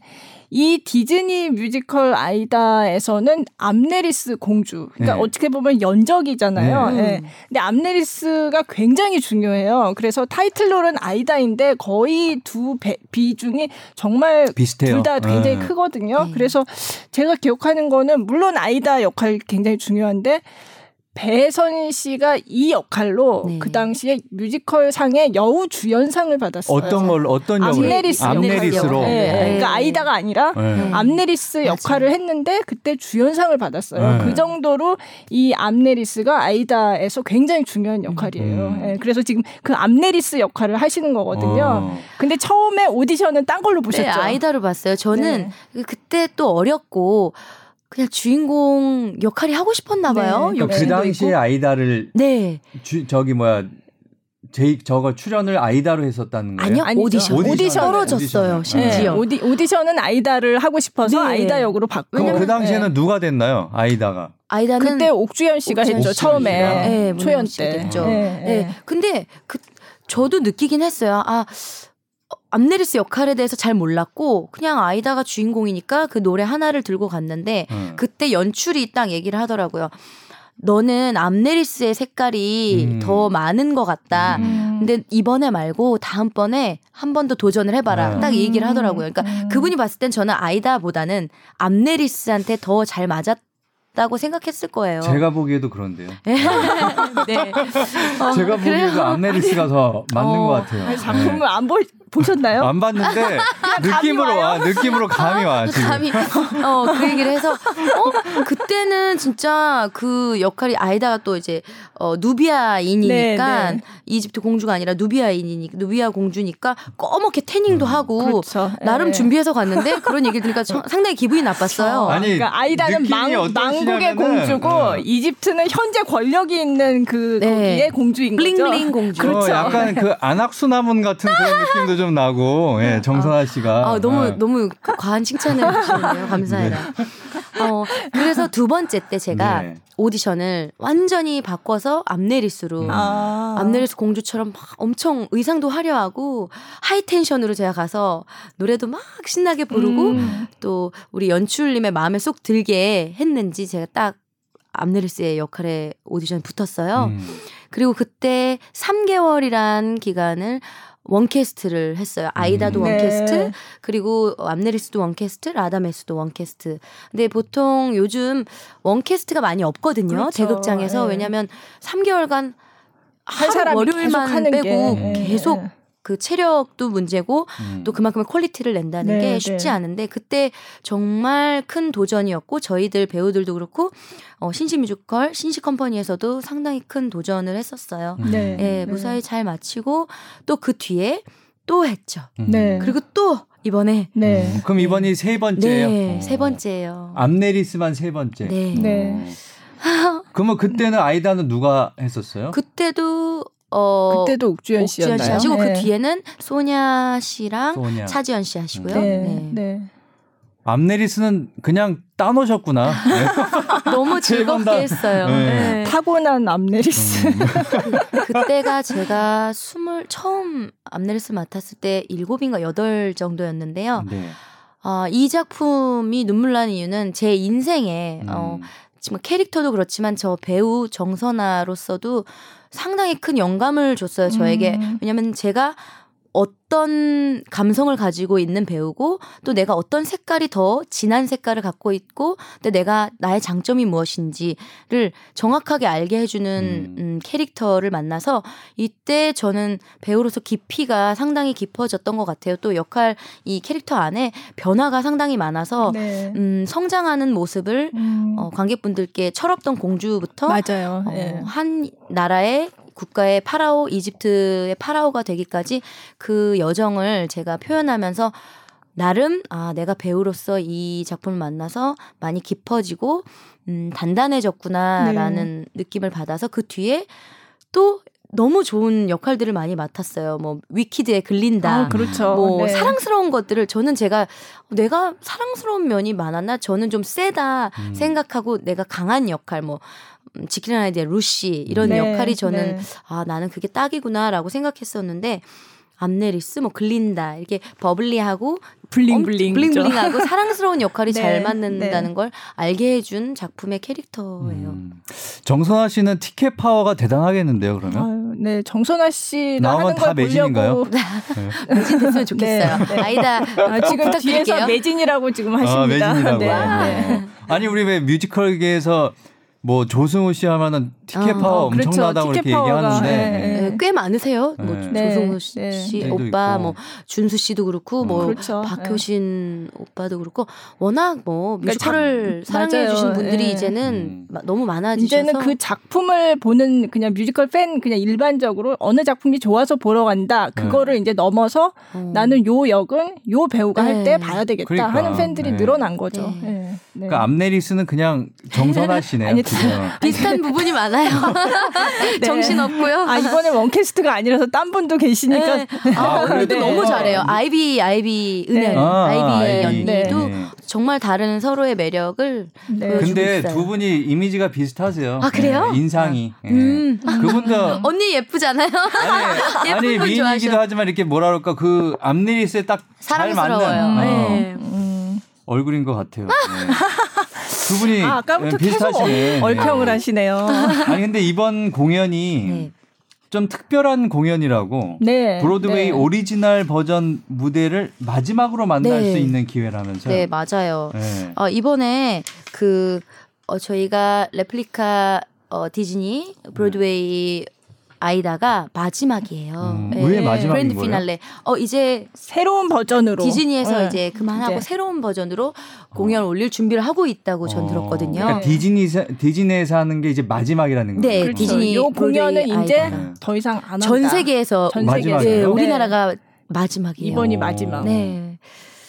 B: 이 디즈니 뮤지컬 아이다에서는 암네리스 공주. 그러니까 네. 어떻게 보면 연적이잖아요. 네. 네. 근데 암네리스가 굉장히 중요해요. 그래서 타이틀롤은 아이다인데 거의 두 배, 비중이 정말 둘 다 굉장히 네. 크거든요. 네. 그래서 제가 기억하는 거는 물론 아이다 역할 굉장히 중요한데 배해선 씨가 이 역할로 네. 그 당시에 뮤지컬 상의 여우 주연상을 받았어요.
A: 어떤 걸 어떤
B: 암네리스
A: 암네리스 로. 네.
B: 네. 그러니까 아이다가 아니라 네. 암네리스 역할을 했는데 그때 주연상을 받았어요. 네. 그 정도로 이 암네리스가 아이다에서 굉장히 중요한 역할이에요. 음. 네. 그래서 지금 그 암네리스 역할을 하시는 거거든요. 어. 근데 처음에 오디션은 딴 걸로 보셨죠? 네,
C: 아이다로 봤어요. 저는 그때 또 어렸고 그냥 주인공 역할이 하고 싶었나 봐요.
A: 네. 그 당시에 있고. 아이다를 네. 주, 저기 뭐야 제 저거 출연을 아이다로 했었다는 거예요?
C: 아니요, 오디션. 오디션. 오디션 떨어졌어요, 오디션. 심지어.
B: 네. 오디, 오디션은 아이다를 하고 싶어서 네. 아이다 역으로 바꾸고.
A: 그 당시에는 네. 누가 됐나요? 아이다가.
B: 아이다는 그때 옥주현 씨가 옥주현 했죠. 처음에. 네, 초연 때.
C: 됐죠. 네. 네. 근데 그 저도 느끼긴 했어요. 아, 암네리스 역할에 대해서 잘 몰랐고 그냥 아이다가 주인공이니까 그 노래 하나를 들고 갔는데 음. 그때 연출이 딱 얘기를 하더라고요. 너는 암네리스의 색깔이 음. 더 많은 것 같다. 음. 근데 이번에 말고 다음번에 한 번 더 도전을 해봐라. 네. 딱 얘기를 하더라고요. 그러니까 음. 그분이 봤을 땐 저는 아이다보다는 암네리스한테 더 잘 맞았. 다고 생각했을 거예요.
A: 제가 보기에도 그런데요. 네. 어, 제가 보기에도 암네리스가 더 맞는 어, 것 같아요.
B: 작품을 네. 안 보, 보셨나요?
A: 안 봤는데 느낌으로 와, 느낌으로 감이 와 지금. 감이
C: 어 그 얘기를 해서 어 그때는 진짜 그 역할이 아이다가 또 이제 어 누비아인이니까 네, 네. 이집트 공주가 아니라 누비아인이니까 누비아 공주니까 꺼멓게 태닝도 음. 하고 그렇죠. 나름 네. 준비해서 갔는데 그런 얘기를 들으니까 상당히 기분이 나빴어요.
B: 아니 그러니까 아이다는 망, 망 국의 공주고 어. 이집트는 현재 권력이 있는 그 네. 거기에 공주인
C: 거죠. bling bling 공주.
A: 그렇죠. 어, 약간 그 아낙수나문 같은 그런 느낌도 좀 나고 예, 정선아 씨가
C: 아, 너무 네. 너무 과한 칭찬을 해주시네요. 감사해요. 네. 어, 그래서 두 번째 때 제가 네. 오디션을 완전히 바꿔서 암네리스로 아. 암네리스 공주처럼 막 엄청 의상도 화려하고 high tension으로 제가 가서 노래도 막 신나게 부르고 음. 또 우리 연출님의 마음에 쏙 들게 했는지 제가 딱 암네리스의 역할에 오디션 붙었어요. 음. 그리고 그때 3개월이란 기간을 one cast를 했어요. 아이다도 음. one cast, 네. 그리고 암네리스도 one cast, 라다메스도 one cast. 근데 보통 요즘 one cast가 많이 없거든요. 그렇죠. 대극장에서. 네. 왜냐면 3개월간 한 사람 월요일만 빼고 게. 계속 네. 그 체력도 문제고 음. 또 그만큼의 quality를 낸다는 네, 게 쉽지 네. 않은데 그때 정말 큰 도전이었고 저희들 배우들도 그렇고 어, 신시 뮤지컬 신시 컴퍼니에서도 상당히 큰 도전을 했었어요. 음. 네, 예, 무사히 잘 마치고 또 그 뒤에 또 했죠. 음. 네. 그리고 또 이번에
A: 네. 음, 그럼 이번이 세 번째예요.
C: 네, 어. 세 번째예요.
A: 암네리스만 세 번째.
C: 네. 네.
A: 그러면 그때는 아이다는 누가 했었어요?
C: 그때도 어
B: 그때도 옥주현 씨였나요? 옥주현 씨
C: 하시고 그 네. 그 뒤에는 소냐 씨랑 소냐. 차지연 씨 하시고요. 네. 네. 네.
A: 암네리스는 그냥 따놓으셨구나. 네.
C: 너무 즐겁게 했어요. 네.
B: 네. 타고난 암네리스. 음.
C: 그때가 제가 스물 처음 암네리스 맡았을 때 일곱인가 여덟 정도였는데요. 네. 어, 이 작품이 눈물 나는 이유는 제 인생에 음. 어, 지금 캐릭터도 그렇지만 저 배우 정선아로서도 상당히 큰 영감을 줬어요 저에게 음. 왜냐면 제가 어떤 감성을 가지고 있는 배우고 또 내가 어떤 색깔이 더 진한 색깔을 갖고 있고 근데 내가 나의 장점이 무엇인지를 정확하게 알게 해주는 음. 음, 캐릭터를 만나서 이때 저는 배우로서 깊이가 상당히 깊어졌던 것 같아요. 또 역할 이 캐릭터 안에 변화가 상당히 많아서 네. 음, 성장하는 모습을 음. 어, 관객분들께 철없던 공주부터
B: 맞아요.
C: 어, 네. 한 나라의 국가의 파라오 이집트의 파라오가 되기까지 그 여정을 제가 표현하면서 나름 아 내가 배우로서 이 작품을 만나서 많이 깊어지고 음 단단해졌구나라는 네. 느낌을 받아서 그 뒤에 또 너무 좋은 역할들을 많이 맡았어요. 뭐 위키드에 글린다.
B: 아, 그렇죠.
C: 뭐 네. 사랑스러운 것들을 저는 제가 내가 사랑스러운 면이 많았나 저는 좀 세다 음. 생각하고 내가 강한 역할 뭐 음, 지키는 아이디의 루시 이런 네, 역할이 저는 네. 아 나는 그게 딱이구나라고 생각했었는데 암네리스 뭐 글린다 이렇게 bubbly하고 bling bling bling bling하고 사랑스러운 역할이 네, 잘 맞는다는 네. 걸 알게 해준 작품의 캐릭터예요. 음.
A: 정선아 씨는 티켓 파워가 대단하겠는데요, 그러면?
B: 아유, 네, 정선아 씨 나오면 다
A: 매진인가요?
C: 네. 매진 됐으면 좋겠어요. 네, 네. 아이다
B: 아, 지금 뒤에서 매진이라고 지금 하십니다.
A: 아, 매진이라고. 네. 아니 우리 왜 뮤지컬계에서 뭐 조승우 씨 하면은 티켓 아, 파워 아, 엄청나다고 그렇죠. 이렇게 얘기하는데
C: 네. 네. 꽤 많으세요. 뭐 네. 뭐 조승우 씨, 네. 씨 오빠, 있고. 뭐 준수 씨도 그렇고, 음. 뭐 그렇죠. 박효신 오빠도 그렇고, 워낙 뭐 그러니까 뮤지컬을 사랑해 주신 분들이 이제는 음. 너무 많아지셔서
B: 이제는 그 작품을 보는 그냥 뮤지컬 팬 그냥 일반적으로 어느 작품이 좋아서 보러 간다 그거를 이제 넘어서 어. 나는 요 역은 요 배우가 할 때 봐야 되겠다 그러니까. 하는 팬들이 늘어난 거죠.
A: 네. 그러니까 암내리스는 그냥 정선아 씨네요. 아니,
C: 비슷한 부분이 많아 요. 네. 정신 없고요.
B: 아 이번에 원캐스트가 아니라서 딴 분도 계시니까. 네.
C: 아 그래도 네. 너무 잘해요. 아이비 아이비 은행 네. 아, 아이비의 연기도 네. 정말 다른 서로의 매력을. 네.
A: 근데 있어요. 두 분이 이미지가 비슷하세요.
C: 아 그래요?
A: 네, 인상이. 음. 그분도
C: 언니 예쁘잖아요.
A: 아니, 아니 미인이기도 하지만 이렇게 뭐라 그럴까 그 앞니리스에 딱 잘 맞는 어. 음. 얼굴인 것 같아요. 두 분이 아, 까부터 비슷하시네.
B: 얼평을 하시네요.
A: 아니 근데 이번 공연이 네. 좀 특별한 공연이라고 네, 브로드웨이 네. 오리지널 버전 무대를 마지막으로 만날 네. 수 있는 기회라면서요.
C: 네, 맞아요. 네. 어, 이번에 그 어, 저희가 레플리카 어, 디즈니 브로드웨이 아이다가 마지막이에요.
A: 음, 네. 왜 마지막인
C: grand finale. 어 이제
B: 새로운 버전으로
C: 디즈니에서 네. 이제 그만하고 이제. 새로운 버전으로 공연 을 올릴 준비를 하고 있다고 전 어. 들었거든요.
A: 그러니까 디즈니 디즈니에서 하는 게 이제 마지막이라는 거예요.
C: 네, 그렇죠. 디즈니
B: 요 공연은 이제 아이다가. 더 이상 안 한다.
C: 전 세계에서 전 세계에서 네, 우리나라가 마지막이에요.
B: 이번이 마지막.
C: 네.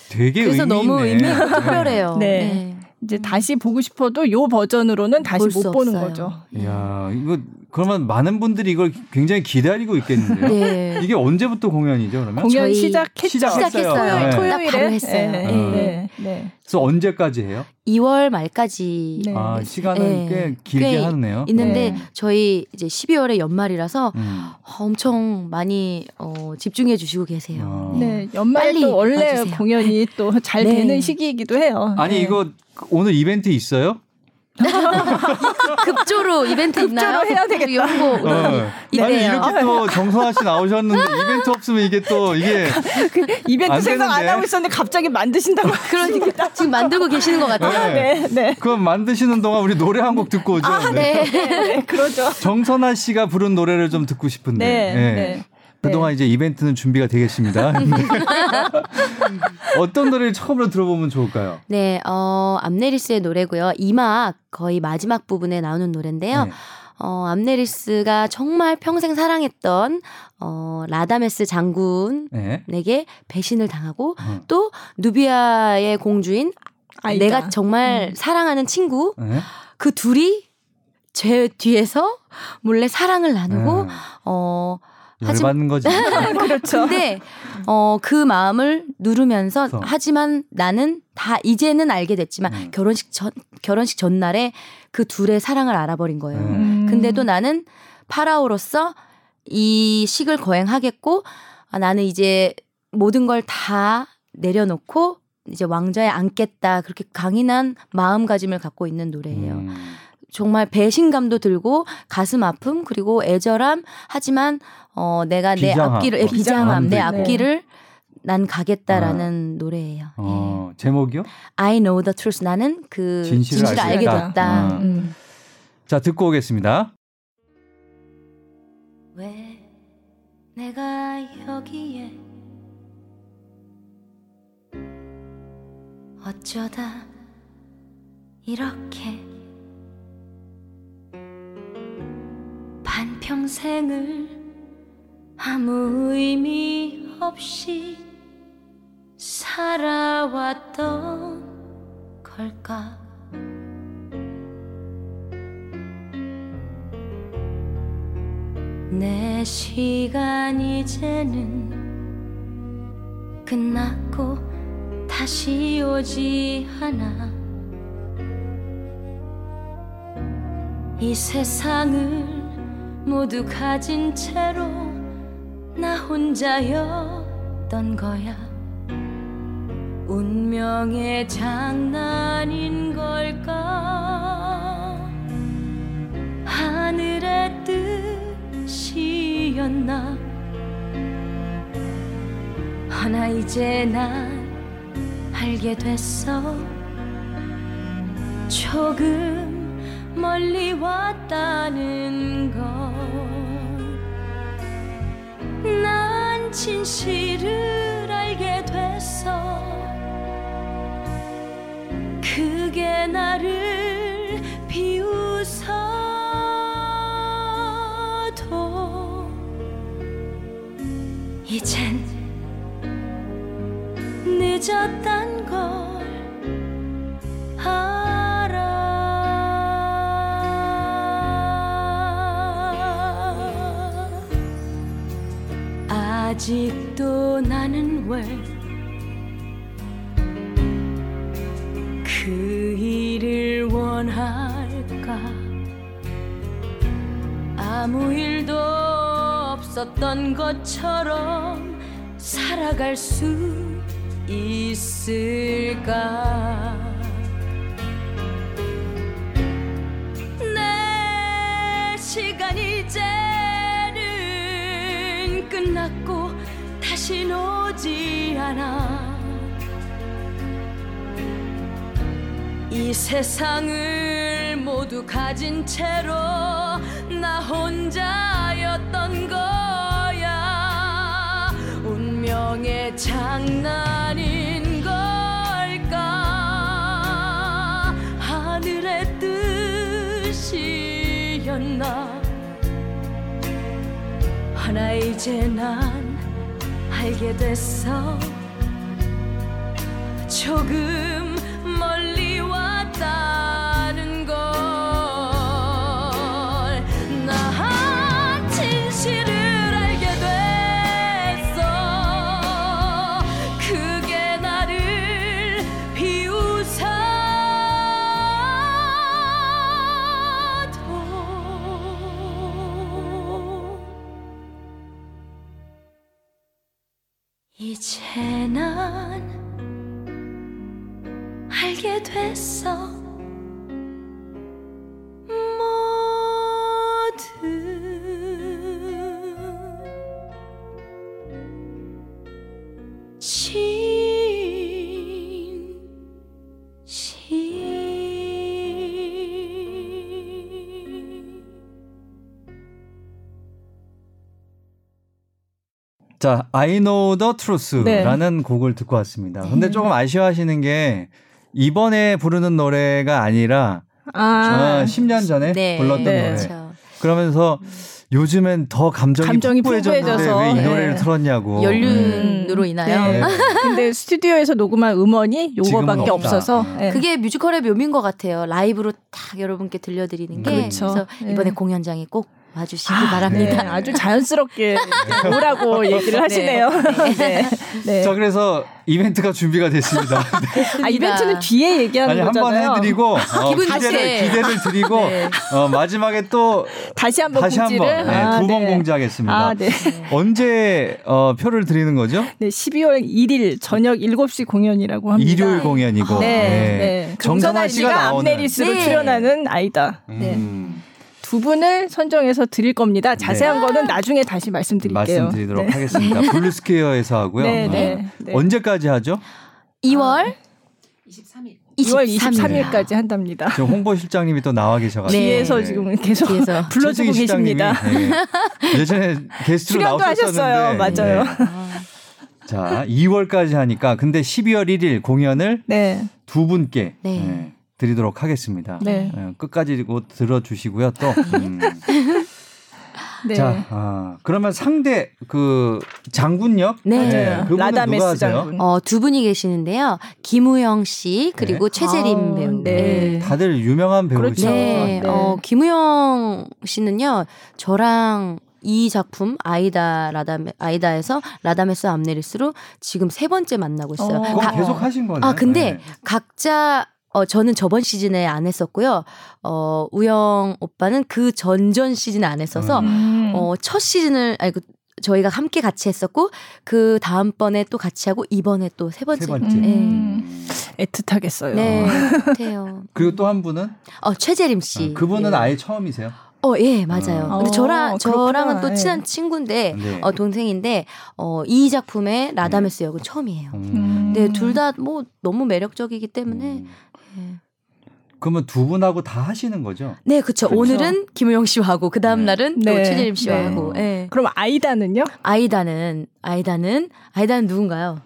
A: 되게
C: 그래서
A: 의미
C: 너무 의미가 특별해요. 네. 네.
B: 이제 다시 보고 싶어도 요 버전으로는 다시 못 보는 없어요. 거죠.
A: 이야, 이거 그러면 많은 분들이 이걸 굉장히 기다리고 있겠는데요. 네. 이게 언제부터 공연이죠, 그러면?
B: 공연 시작했죠.
C: 시작했어요.
B: 네. 토요일에
C: 바로 했어요.
B: 네. 네.
A: 네. 그래서 언제까지 해요?
C: 2월 말까지.
A: 네. 아, 시간은 꽤 길게 꽤 하네요.
C: 있는데 네. 저희 이제 12월에 연말이라서 음. 엄청 많이 어, 집중해 주시고 계세요.
B: 아. 네, 연말도 원래 와주세요. 공연이 또 잘 되는 시기이기도 해요.
A: 아니 이거 오늘 이벤트 있어요?
C: 급조로 이벤트 있나요?
B: 급조로 해야 되겠다.
C: 연고 어.
A: 아니 이렇게 또 정선아 씨 나오셨는데 이벤트 없으면 이게 또 이게
B: 그 이벤트 생각 안 하고 있었는데 갑자기 만드신다고
C: 그러니까 지금 만들고 계시는 것 같아요.
A: 네. 네, 네. 그럼 만드시는 동안 우리 노래 한 곡 듣고 오죠.
C: 아, 네. 네.
B: 네. 그러죠.
A: 정선아 씨가 부른 노래를 좀 듣고 싶은데. 네. 네. 네. 그동안 네. 이제 이벤트는 준비가 되겠습니다. 어떤 노래를 처음으로 들어보면 좋을까요?
C: 네, 어, 암네리스의 노래고요. 이막 거의 마지막 부분에 나오는 노래인데요. 네. 어, 암네리스가 정말 평생 사랑했던 어, 라다메스 장군에게 네. 배신을 당하고 어. 또 누비아의 공주인 아이다. 내가 정말 음. 사랑하는 친구 네. 그 둘이 제 뒤에서 몰래 사랑을 나누고 음. 어
A: 열받는 거지.
C: 그렇죠. 근데 어, 그 마음을 누르면서 그래서. 하지만 나는 다 이제는 알게 됐지만 음. 결혼식 전 결혼식 전날에 그 둘의 사랑을 알아버린 거예요. 음. 근데도 나는 파라오로서 이 식을 거행하겠고 아, 나는 이제 모든 걸 다 내려놓고 이제 왕좌에 앉겠다 그렇게 강인한 마음가짐을 갖고 있는 노래예요. 음.
B: 정말 배신감도 들고 가슴 아픔 그리고 애절함 하지만 어 내가 내 비장함. 앞길을 어, 비장함 내 앞길을 난 가겠다라는 아. 노래예요.
A: 어, 예. 제목이요?
B: I know the truth. 나는 그 진실을, 진실을 알게 됐다. 아. 음.
A: 자 듣고 오겠습니다.
C: 왜 내가 여기에 어쩌다 이렇게 반평생을 아무 의미 없이 살아왔던 걸까? 내 시간 이제는 끝났고 다시 오지 않아 이 세상을 모두 가진 채로 나 혼자였던 거야. 운명의 장난인 걸까? 하늘의 뜻이었나? 하나 이제 난 알게 됐어. 조금 멀리 왔다는 걸난 진실을 알게 됐어 그게 나를 비웃어도 이젠 늦었단 아직도 나는 왜 그 일을 원할까? 아무 일도 없었던 것처럼 살아갈 수 있을까 않아. 이 세상을 모두 가진 채로 나 혼자였던 거야. 운명의 장난인 걸까? 하늘의 뜻이었나? 하나 이제 난 알게 됐어 조금 멀리 왔다는 걸 나 진실을 알게 됐어. 그게 나를 비웃어 이제 난 됐어 모두
A: 자, I Know the Truth라는 네. 곡을 듣고 왔습니다. 근데 네. 조금 아쉬워하시는 게 이번에 부르는 노래가 아니라 아, 10년 전에 네. 불렀던 네. 노래. 그렇죠. 그러면서 요즘엔 더 감정이, 감정이 풍부해졌는데 왜이 노래를 네. 틀었냐고.
B: 연륜으로 네. 인하여. 네.
D: 근데 스튜디오에서 녹음한 음원이 요거밖에 없어서.
B: 네. 그게 뮤지컬의 묘미인 것 같아요. 라이브로 딱 여러분께 들려드리는 게. 그렇죠. 그래서 이번에 공연장에 꼭
C: 와주시기 아, 바랍니다.
B: 네, 아주 자연스럽게 오라고 얘기를 하시네요. 네.
A: 네. 자 그래서 이벤트가 준비가 됐습니다.
B: 아 이벤트는 뒤에 얘기하는
A: 아니,
B: 거잖아요.
A: 한번 해드리고 어, 기분 기대를, 기대를 드리고 네. 어, 마지막에 또
B: 다시 한번 다시 한번
A: 네, 아, 두번 네. 공지하겠습니다. 아, 네. 언제 어, 표를 드리는 거죠?
B: 네, 12월 1일 저녁 7시 공연이라고 합니다.
A: 일요일 공연이고
B: 네, 네. 정선아 씨가 암네리스로 출연하는 아이다. 네. 음. 두 분을 선정해서 드릴 겁니다. 자세한 네. 거는 나중에 다시 말씀드릴게요.
A: 말씀드리도록 네. 하겠습니다. 블루스퀘어에서 하고요. 네, 네, 네. 언제까지 하죠?
C: 2월
B: 23일. 2월 23일까지 한답니다.
A: 지금 홍보 실장님이 또 나와 계셔가지고
B: 뒤에서 네. 지금 계속 뒤에서. 불러주고 계십니다. 네.
A: 예전에 게스트로
B: 나오셨었는데 하셨어요. 맞아요.
A: 자, 2월까지 하니까 근데 12월 1일 공연을 두 분께 드리도록 하겠습니다. 네. 네 끝까지 곧 들어주시고요. 또. 음. 네. 자, 아, 그러면 상대 그 장군역
C: 네,
A: 네. 라다메스 장군.
C: 어, 두 분이 계시는데요. 김우영 씨 그리고 네. 최재림 아, 배우. 네.
A: 네. 다들 유명한 배우죠. 그렇죠.
C: 네. 네. 어, 김우영 씨는요. 저랑 이 작품 아이다 라다메 아이다에서 라다메스 암네리스로 지금 세 번째 만나고 있어요.
A: 어, 가, 계속 하신 거네.
C: 아 근데 네. 각자 어, 저는 저번 시즌에 안 했었고요. 어, 우영 오빠는 그 전전 시즌에 안 했어서, 음. 어, 첫 시즌을, 아니, 그, 저희가 함께 같이 했었고, 그 다음번에 또 같이 하고, 이번에 또 세 번째. 세 번째. 네. 음.
B: 애틋하겠어요.
C: 네, 애틋해요.
A: 그리고 또 한 분은?
C: 어, 최재림 씨.
A: 아, 그분은 네. 아예 처음이세요?
C: 어, 예, 맞아요. 음. 근데 저랑, 어, 저랑은 또 친한 예. 친구인데, 네. 어, 동생인데, 어, 이 작품의 라다메스 역은 처음이에요. 음. 근데 둘 다 뭐 너무 매력적이기 때문에, 음. 네.
A: 그러면 두 분하고 다 하시는 거죠?
C: 네, 그렇죠. 오늘은 김우영 씨와 하고 그 다음 네. 날은 네. 또 최재림 씨와 네. 하고. 네.
B: 그럼 아이다는요?
C: 아이다는 아이다는 아이다는 누군가요?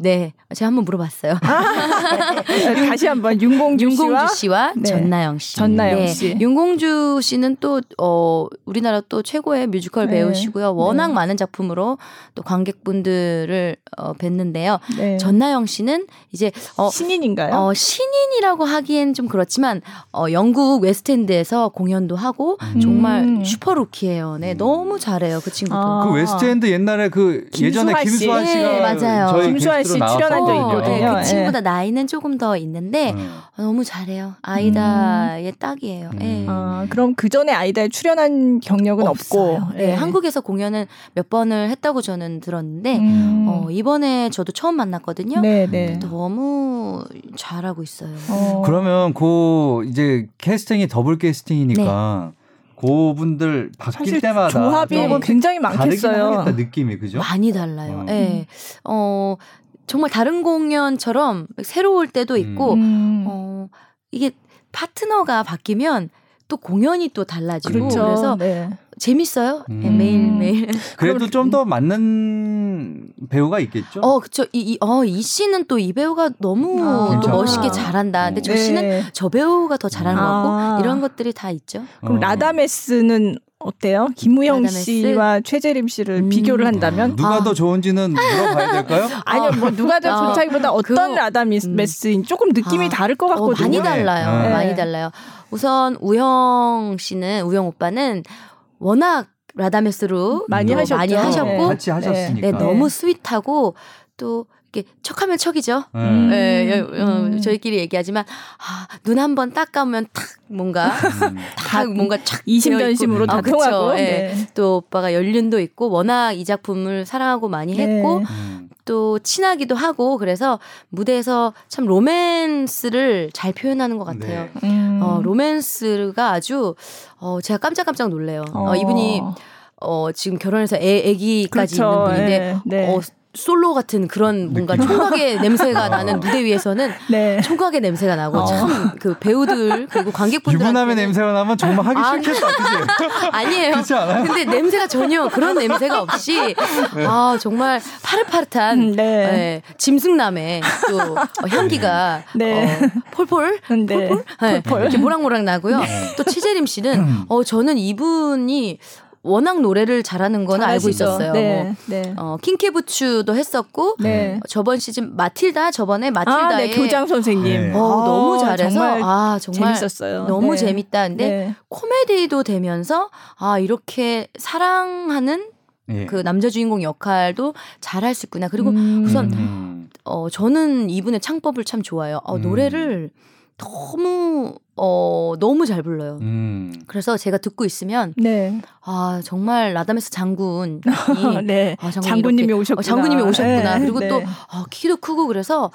C: 네, 제가 한번 물어봤어요.
B: 다시 한번 윤공주,
C: 윤공주 씨와, 네. 전나영 씨.
B: 전나영 네. 씨.
C: 윤공주 씨는 또 어, 우리나라 또 최고의 뮤지컬 네. 배우시고요. 워낙 네. 많은 작품으로 또 관객분들을 어, 뵀는데요. 네. 전나영 씨는 이제
B: 어, 신인인가요?
C: 어, 신인이라고 하기엔 좀 그렇지만 어, 영국 웨스트엔드에서 공연도 하고 음. 정말 super rookie예요. 네, 너무 잘해요 그 친구도. 아.
A: 그 웨스트엔드 옛날에 그 예전에 김수환 씨가 네,
C: 맞아요.
B: 김수환 씨 출연한 적 있거든요.
C: 네, 그 친구보다 예. 나이는 조금 더 있는데 음. 너무 잘해요. 아이다의 음. 딱이에요. 음.
B: 아, 그럼 그 전에 아이다에 출연한 경력은
C: 없어요.
B: 없고
C: 네, 한국에서 공연은 몇 번을 했다고 저는 들었는데 음. 어, 이번에 저도 처음 만났거든요. 네, 네. 너무 잘하고 있어요. 어.
A: 그러면 그 이제 캐스팅이 더블 캐스팅이니까. 네. 고분들 바뀔 때마다
B: 조합이 굉장히 많겠어요.
A: 느낌이 그죠?
C: 많이 달라요. 어. 예. 어. 네. 어 정말 다른 공연처럼 새로울 때도 있고 음. 어 이게 파트너가 바뀌면 또 공연이 또 달라지고 그렇죠. 그래서 네. 재밌어요. 음. 네, 매일 매일.
A: 그래도 좀 더 맞는 배우가 있겠죠.
C: 어, 그렇죠. 이, 이, 어, 이 씨는 또 이 배우가 너무 아, 또 멋있게 잘한다. 근데 저 네. 씨는 저 배우가 더 잘하는 아. 것 같고 이런 것들이 다 있죠.
B: 그럼 어. 라다메스는 어때요? 김우형 씨와 최재림 씨를 음. 비교를 한다면
A: 누가 아. 더 좋은지는 물어봐야 될까요?
B: 아니요, 뭐 누가 더 어. 좋다기보다 어떤 라다메스인 조금 느낌이 아. 다를 것 어, 같거든요.
C: 어, 많이 달라요. 네. 많이 달라요. 우선 우형 씨는 우형 오빠는 워낙 라다메스로
B: 많이 하셨죠.
C: 많이 하셨고 네.
A: 같이 하셨으니까
C: 네, 너무 sweet하고 또 이렇게 척하면 척이죠. 음. 네, 음. 저희끼리 얘기하지만 아, 눈 한 번 딱 감으면 탁 뭔가 음. 탁 뭔가 착
B: 이심전심으로 다 아, 통하고
C: 네. 네. 또 오빠가 연륜도 있고 워낙 이 작품을 사랑하고 많이 네. 했고 음. 또 친하기도 하고 그래서 무대에서 참 로맨스를 잘 표현하는 것 같아요. 네. 음. 어, 로맨스가 아주 어, 제가 깜짝깜짝 놀래요. 어. 어, 이분이 어, 지금 결혼해서 애, 애기까지 그렇죠. 있는 분인데 네. 어, 솔로 같은 그런 뭔가 총각의 냄새가 나는 무대 위에서는 네. 총각의 냄새가 나고 어. 참그 배우들 그리고 관객분들
A: 유부남의 냄새가 나면 정말 하기 아, 싫겠다 그지
C: 아니에요 그렇지 않아요? 근데 냄새가 전혀 그런 냄새가 없이 네. 아 정말 파릇파릇한 음, 네. 네. 짐승남의 또 어, 향기가 네. 어, 폴폴 네. 폴폴 네. 폴폴 이렇게 모락모락 나고요 네. 또 최재림 씨는 어 저는 이분이 워낙 노래를 잘하는 건 알고 있었어요. 네, 뭐, 네. 어, 킹케부츠도 했었고 네. 어, 저번 시즌 마틸다 저번에 마틸다의 아, 네,
B: 교장 선생님
C: 어, 아, 너무 잘해서 정말 아 정말 재밌었어요. 너무 네. 재밌다. 근데 네. 코미디도 되면서 아 이렇게 사랑하는 예. 그 남자 주인공 역할도 잘할 수 있구나. 그리고 음. 우선 음. 어 저는 이분의 창법을 참 좋아해요. 어, 음. 노래를 너무 어 너무 잘 불러요. 음. 그래서 제가 듣고 있으면 네. 아 정말 라다메스 장군이
B: 네. 아, 장군 님이 오셨구나. 어,
C: 장군님이 오셨구나. 네. 그리고 또 네. 아, 키도 크고 그래서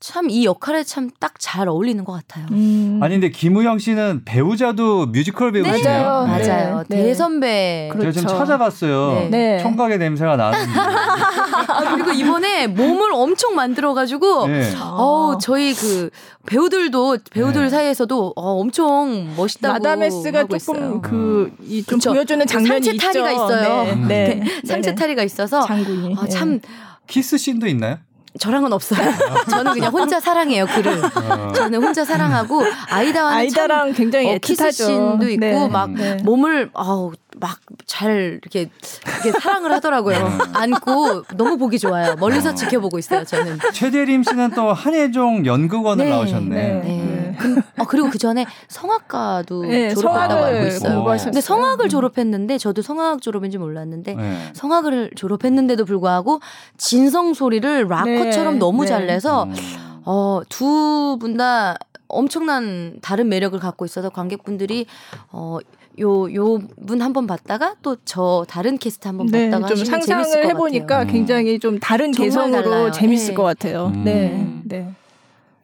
C: 참 이 역할에 참 딱 잘 어울리는 것 같아요.
A: 음. 아니 근데 김우형 씨는 배우자도 뮤지컬 배우시네요.
C: 네. 맞아요. 맞아요. 네. 대선배.
A: 그렇죠. 제가 좀 찾아봤어요. 네. 네. 청각의 냄새가 나는데.
C: 아, 그리고 이번에 몸을 엄청 만들어가지고 네. 어 저희 그 배우들도 배우들 네. 사이에서도 어, 엄청 멋있다고
B: 라다메스가 조금 그이좀 보여주는 장면이
C: 상체 탈의가 있어요. 네. 상체 탈의가 있어서 장군이 아, 참
A: 키스 씬도 있나요?
C: 저랑은 없어요. 저는 그냥 혼자 사랑해요 글을. 어. 저는 혼자 사랑하고 아이다와는
B: 아이다랑 굉장히
C: 어, 키스씬도 있고 네. 막 네. 몸을 아우 막 잘 이렇게, 이렇게 사랑을 하더라고요. 네. 안고 너무 보기 좋아요. 멀리서 어. 지켜보고 있어요. 저는.
A: 최대림 씨는 또 한예종 연극원을 네. 나오셨네. 네.
C: 네. 그, 어, 그리고 그 전에 성악과도 네, 졸업했다고 알고 있어요. 근데 성악을 졸업했는데 저도 성악 졸업인지 몰랐는데 성악을 졸업했는데도 불구하고 진성 소리를 락커처럼 너무 잘 내서 음. 어, 두 분 다 엄청난 다른 매력을 갖고 있어서 관객분들이 어 요요분한번 봤다가 또 저 다른 캐스트 한번 네, 봤다가 좀 상상을
B: 해보니까
C: 같아요.
B: 굉장히 좀 다른 개성으로 달라요. 재밌을 네. 것 같아요. 음. 네, 네.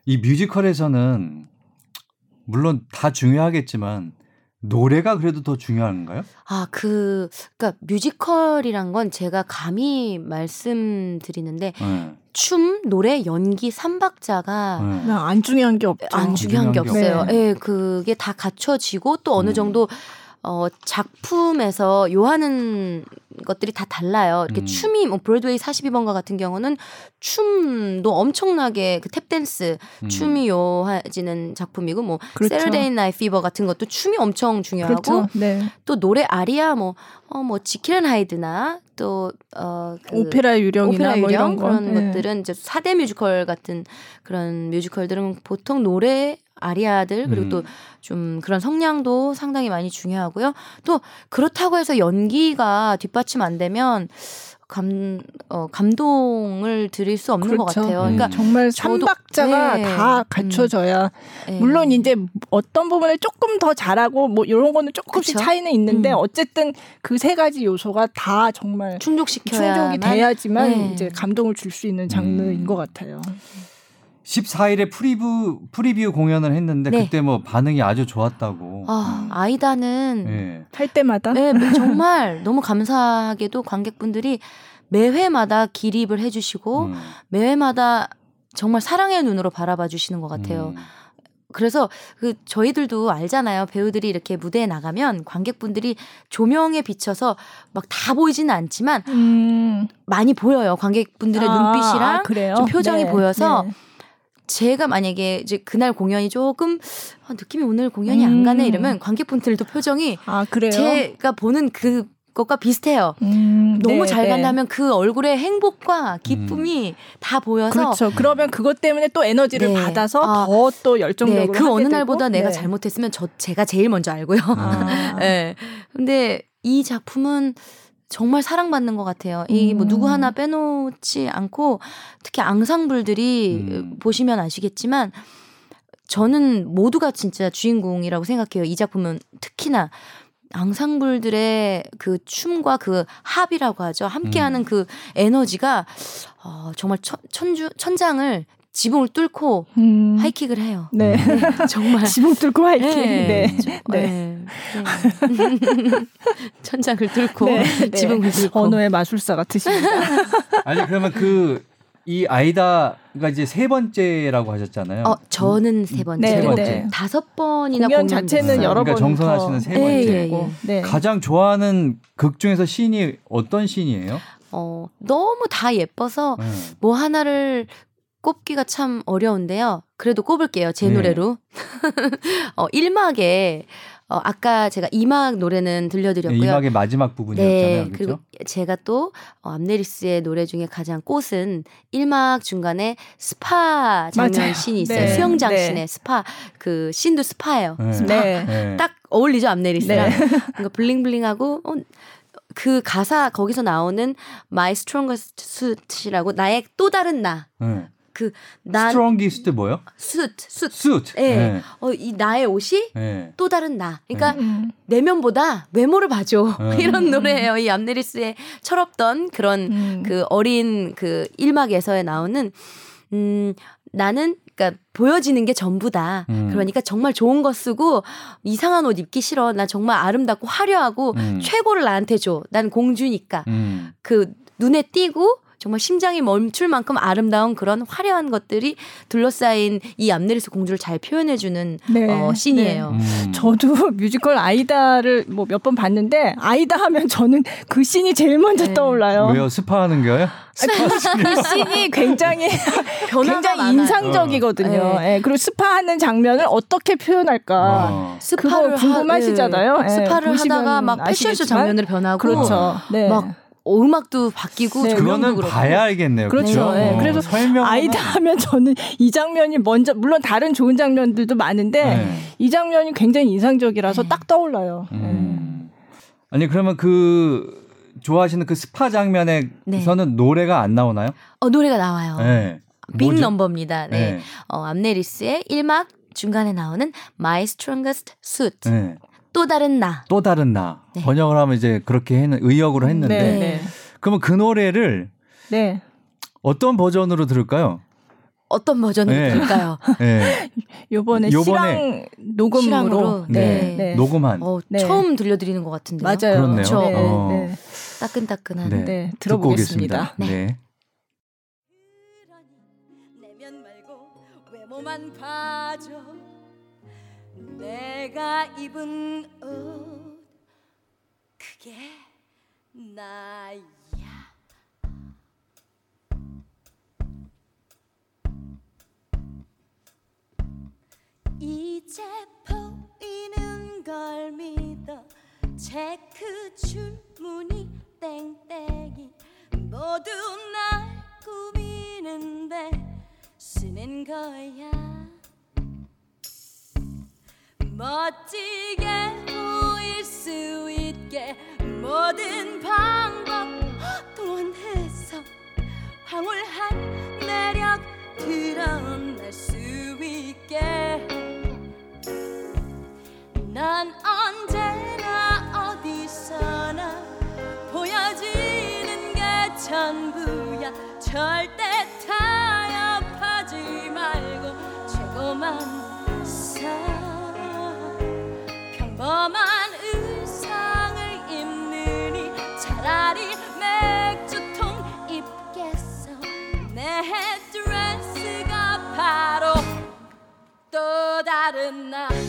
A: 이 뮤지컬에서는 물론 다 중요하겠지만 노래가 그래도 더 중요한가요?
C: 아, 그, 그니까 뮤지컬이란 건 제가 감히 말씀드리는데, 네. 춤, 노래, 연기, 삼박자가
B: 네. 안 중요한 게 없죠.
C: 안 중요한 게 없어요. 예, 네. 네, 그게 다 갖춰지고 또 어느 음. 정도 어, 작품에서 요하는 것들이 다 달라요. 이렇게 음. 춤이 뭐 브로드웨이 42번가 같은 경우는 춤도 엄청나게 그 탭댄스 음. 춤이 요하지는 작품이고 뭐 그렇죠. Saturday Night Fever 같은 것도 춤이 엄청 중요하고 그렇죠. 네. 또 노래 아리아 뭐 어, 뭐 지킬앤 하이드나 또, 어,
B: 그 오페라 유령이나 오페라 뭐 이런
C: 그런 네. 것들은 이제 4대 뮤지컬 같은 그런 뮤지컬들은 보통 노래 아리아들 그리고 음. 또좀 그런 성량도 상당히 많이 중요하고요. 또 그렇다고 해서 연기가 뒷받침 안 되면 감, 어, 감동을 드릴 수 없는 그렇죠. 것 같아요. 그러니까
B: 음. 정말 삼박자가 네. 다 갖춰져야 음. 물론 이제 어떤 부분을 조금 더 잘하고 뭐 이런 거는 조금씩 그쵸? 차이는 있는데 음. 어쨌든 그 세 가지 요소가 다 정말
C: 충족시켜야
B: 충족이 돼야지만 네. 이제 감동을 줄 수 있는 장르인 음. 것 같아요.
A: 14일에 프리뷰 프리뷰 공연을 했는데 네. 그때 뭐 반응이 아주 좋았다고.
C: 아, 음. 아이다는 네.
B: 할 때마다
C: 네, 뭐 정말 너무 감사하게도 관객분들이 매회마다 기립을 해 주시고 음. 매회마다 정말 사랑의 눈으로 바라봐 주시는 것 같아요. 음. 그래서 그 저희들도 알잖아요. 배우들이 이렇게 무대에 나가면 관객분들이 조명에 비춰서 막 다 보이지는 않지만 음. 많이 보여요. 관객분들의 아, 눈빛이랑 아, 좀 표정이 네, 보여서 네. 제가 만약에 이제 그날 공연이 조금 아, 느낌이 오늘 공연이 음. 안 가네 음. 이러면 관객분들도 표정이
B: 아 그래요?
C: 제가 보는 그 것과 비슷해요. 음, 너무 네, 잘 네. 간다면 그 얼굴의 행복과 기쁨이 음. 다 보여서
B: 그렇죠. 그러면 그것 때문에 또 에너지를 네. 받아서 아, 더또 열정적으로
C: 네, 그 어느 날보다 내가 네. 잘못했으면 저 제가 제일 먼저 알고요. 아. 네. 근데 이 작품은 정말 사랑받는 것 같아요. 이뭐 음. 누구 하나 빼놓지 않고 특히 앙상블들이 음. 보시면 아시겠지만 저는 모두가 진짜 주인공이라고 생각해요. 이 작품은 특히나 앙상블들의 그 춤과 그 합이라고 하죠. 함께하는 음. 그 에너지가 어, 정말 천, 천주 천장을 지붕을 뚫고 음. 하이킥을 해요.
B: 네. 네. 정말
C: 지붕
B: 뚫고 하이킥. 네. 네.
C: 네. 네. 천장을 뚫고 네. 지붕을 뚫고
B: 언어의 마술사 같으십니다.
A: 아니 그러면 그 이 아이다가 이제 세 번째라고 하셨잖아요.
C: 어, 저는 세 번째. 네, 세 번째. 다섯 번이나
B: 공연 자체는 여러
A: 그러니까 번. 정선아 씨는 세 번째고 네, 가장 좋아하는 극 중에서 신이 어떤 신이에요?
C: 어, 너무 다 예뻐서 뭐 하나를 꼽기가 참 어려운데요. 그래도 꼽을게요. 제 네. 노래로. 어, 1막에
A: 어, 아까 제가 이막 노래는 들려드렸고요.
C: 네, 이막의 마지막 부분이었잖아요.
A: 네, 그리고 제가 또 어, 암네리스의 노래 중에 가장 꽃은 1막 중간에 스파 장면 맞아요. 씬이 있어요. 네. 수영장 네. 씬에 스파 그 씬도 스파예요. 네. 스파. 네. 딱 어울리죠 암네리스랑. 네. 그러니까 bling bling하고 어, 그 가사 거기서 나오는 My Strongest Suit이라고 나의 또 다른 나. 네.
C: 그난 strongest 뭐요?
A: Suit, suit.
C: Suit.
A: 예. 네. 어, 이 나의 옷이 네. 또 다른 나. 그러니까 네. 내면보다 외모를 봐줘. 네. 이런 노래예요. 이 암네리스의 철없던 그런 음. 그 어린 그 일막에서에 나오는 음 나는 그러니까 보여지는 게 전부다. 음. 그러니까 정말 좋은 거 쓰고 이상한 옷 입기 싫어. 나 정말 아름답고 화려하고 음. 최고를 나한테 줘. 난 공주니까. 음. 그 눈에 띄고 정말 심장이 멈출 만큼 아름다운 그런 화려한 것들이 둘러싸인 이 암네리스 공주를 잘 표현해주는 네. 어, 씬이에요. 네.
B: 음. 저도 뮤지컬 아이다를 뭐 몇 번 봤는데 아이다 하면 저는 그 씬이 제일 먼저 네. 떠올라요.
C: 왜요? 스파하는 거요?
B: 그 씬이 굉장히 굉장히 인상적이거든요. 어. 네. 그리고 스파하는 장면을 어떻게 표현할까? 어. 스파를 궁금하시잖아요.
A: 네. 스파를 하다가 막 패션쇼 장면으로 변하고 그렇죠. 네. 막 어, 음악도 바뀌고 네,
C: 그거는. 봐야 알겠네요.
B: 그렇죠. 네. 네. 그래서 설명 아이다 하면 저는 이 장면이 먼저 물론 다른 좋은 장면들도 많은데 네. 이 장면이 굉장히 인상적이라서 네. 딱 떠올라요. 음.
C: 아니 그러면 그 좋아하시는 그 스파 장면에서는 네. 노래가 안 나오나요?
A: 어 노래가 나와요. 네. big number입니다. 네. 어, 암네리스의 1막 중간에 나오는 My Strongest Suit. 또 다른 나.
C: 또 다른 나. 네. 번역을 하면 이제 그렇게 했는 의역으로 했는데. 네. 네. 그러면 그 노래를 네. 어떤 버전으로 들을까요?
A: 어떤 버전으로 네. 들을까요? 네.
B: 요번에, 요번에 녹음으로 실황으로,
C: 네. 네. 네. 녹음한 어,
A: 처음 들려드리는 것 같은데요.
B: 맞아요.
C: 그렇네요. 그렇죠? 어.
A: 따끈따끈한
C: 네. 네. 들어보겠습니다. 네. 내면 말고 외모만 봐줘 내가 입은 옷 그게 나야. 이제 보이는 걸 믿어 체크 줄무늬 땡땡이 모두 날 꾸미는데 쓰는 거야 멋지게 보일 수 있게 모든 방법 동원해서 황홀한 매력 드러날 수 있게. 난 언제나 어디서나 보여지는 게 전부야. 절대 타협하지 말고 최고만 또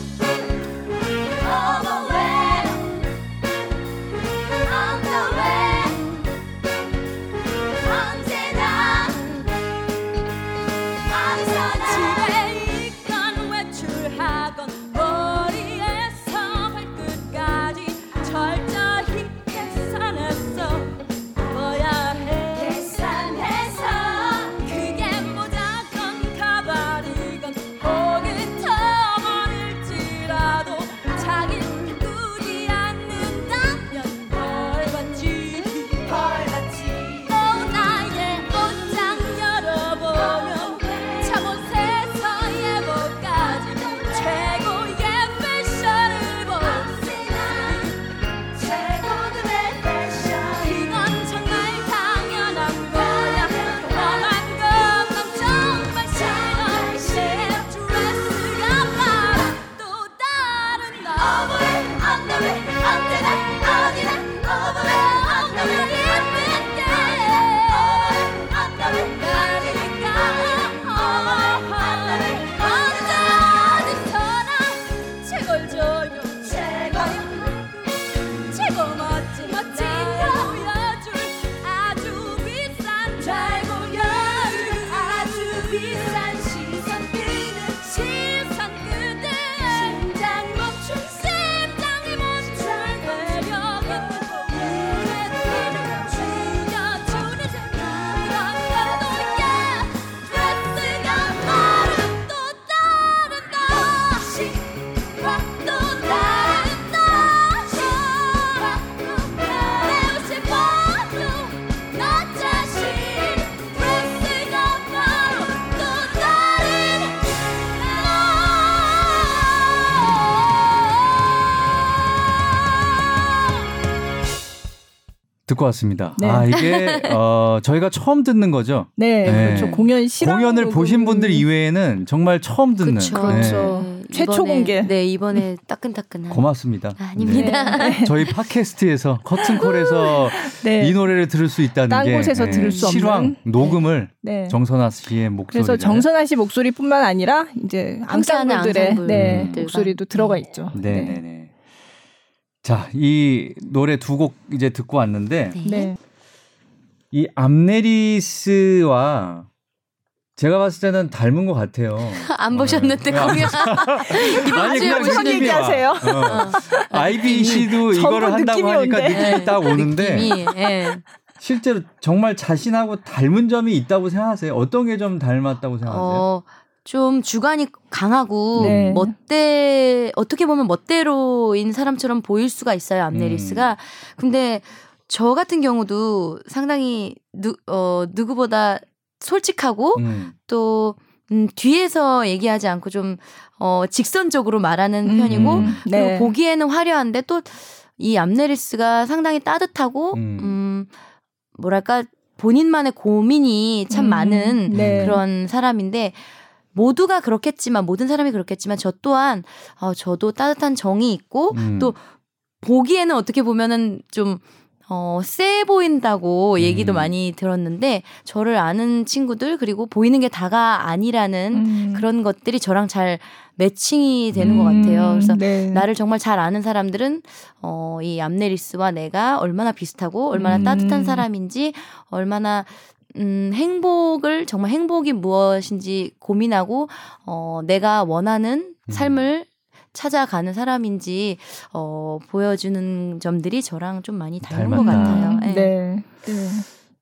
A: 듣고 왔습니다. 네. 아 이게 어, 저희가 처음 듣는 거죠.
B: 네, 네. 그렇죠. 공연 실황
A: 공연을 보신 분들 이외에는 정말 처음 듣는.
B: 그렇죠. 그렇죠. 네. 최초 공개.
C: 네 이번에 따끈따끈한.
A: 고맙습니다.
C: 아닙니다.
A: 네. 저희 팟캐스트에서 커튼콜에서 네. 이 노래를 들을 수 있다는 딴게
B: 곳에서 네. 들을 수 없는
A: 실황 녹음을 정선아 씨의 목소리.
B: 그래서 정선아 씨 목소리뿐만 아니라 이제 앙상블들의 네, 목소리도 들어가 있죠.
A: 네, 네, 네. 자, 이 노래 두 곡 이제 듣고 왔는데 네. 네. 이 암네리스와 제가 봤을 때는 닮은 것 같아요.
C: 안 보셨는데 네. 공연
A: 아니 그냥
B: 무슨 얘기하세요?
A: 어. 어. IBC도 이거를 한다고 하니까 온대. 느낌이 딱 오는데 느낌이, 네. 실제로 정말 자신하고 닮은 점이 있다고 생각하세요? 어떤 게 좀 닮았다고 생각하세요? 어,
C: 좀 주관이 강하고 네. 멋대 어떻게 보면 멋대로인 사람처럼 보일 수가 있어요 암네리스가. 음. 근데 저 같은 경우도 상당히 누, 어, 누구보다 솔직하고 음. 또 음, 뒤에서 얘기하지 않고 좀 어, 직선적으로 말하는 음. 편이고 음. 네. 그리고 보기에는 화려한데 또 이 암네리스가 상당히 따뜻하고 음, 음 뭐랄까 본인만의 고민이 참 음. 많은 네. 그런 사람인데 모두가 그렇겠지만 모든 사람이 그렇겠지만 저 또한 어, 저도 따뜻한 정이 있고 음. 또 보기에는 어떻게 보면은 좀 어, 쎄 보인다고 얘기도 음. 많이 들었는데, 저를 아는 친구들, 그리고 보이는 게 다가 아니라는 음. 그런 것들이 저랑 잘 매칭이 되는 음. 것 같아요. 그래서 네. 나를 정말 잘 아는 사람들은, 어, 이 암네리스와 내가 얼마나 비슷하고, 얼마나 음. 따뜻한 사람인지, 얼마나 음, 행복을 정말 행복이 무엇인지 고민하고 어, 내가 원하는 음. 삶을 찾아가는 사람인지 어, 보여주는 점들이 저랑 좀 많이 닮은 닮았다. 것 같아요. 네. 네. 네.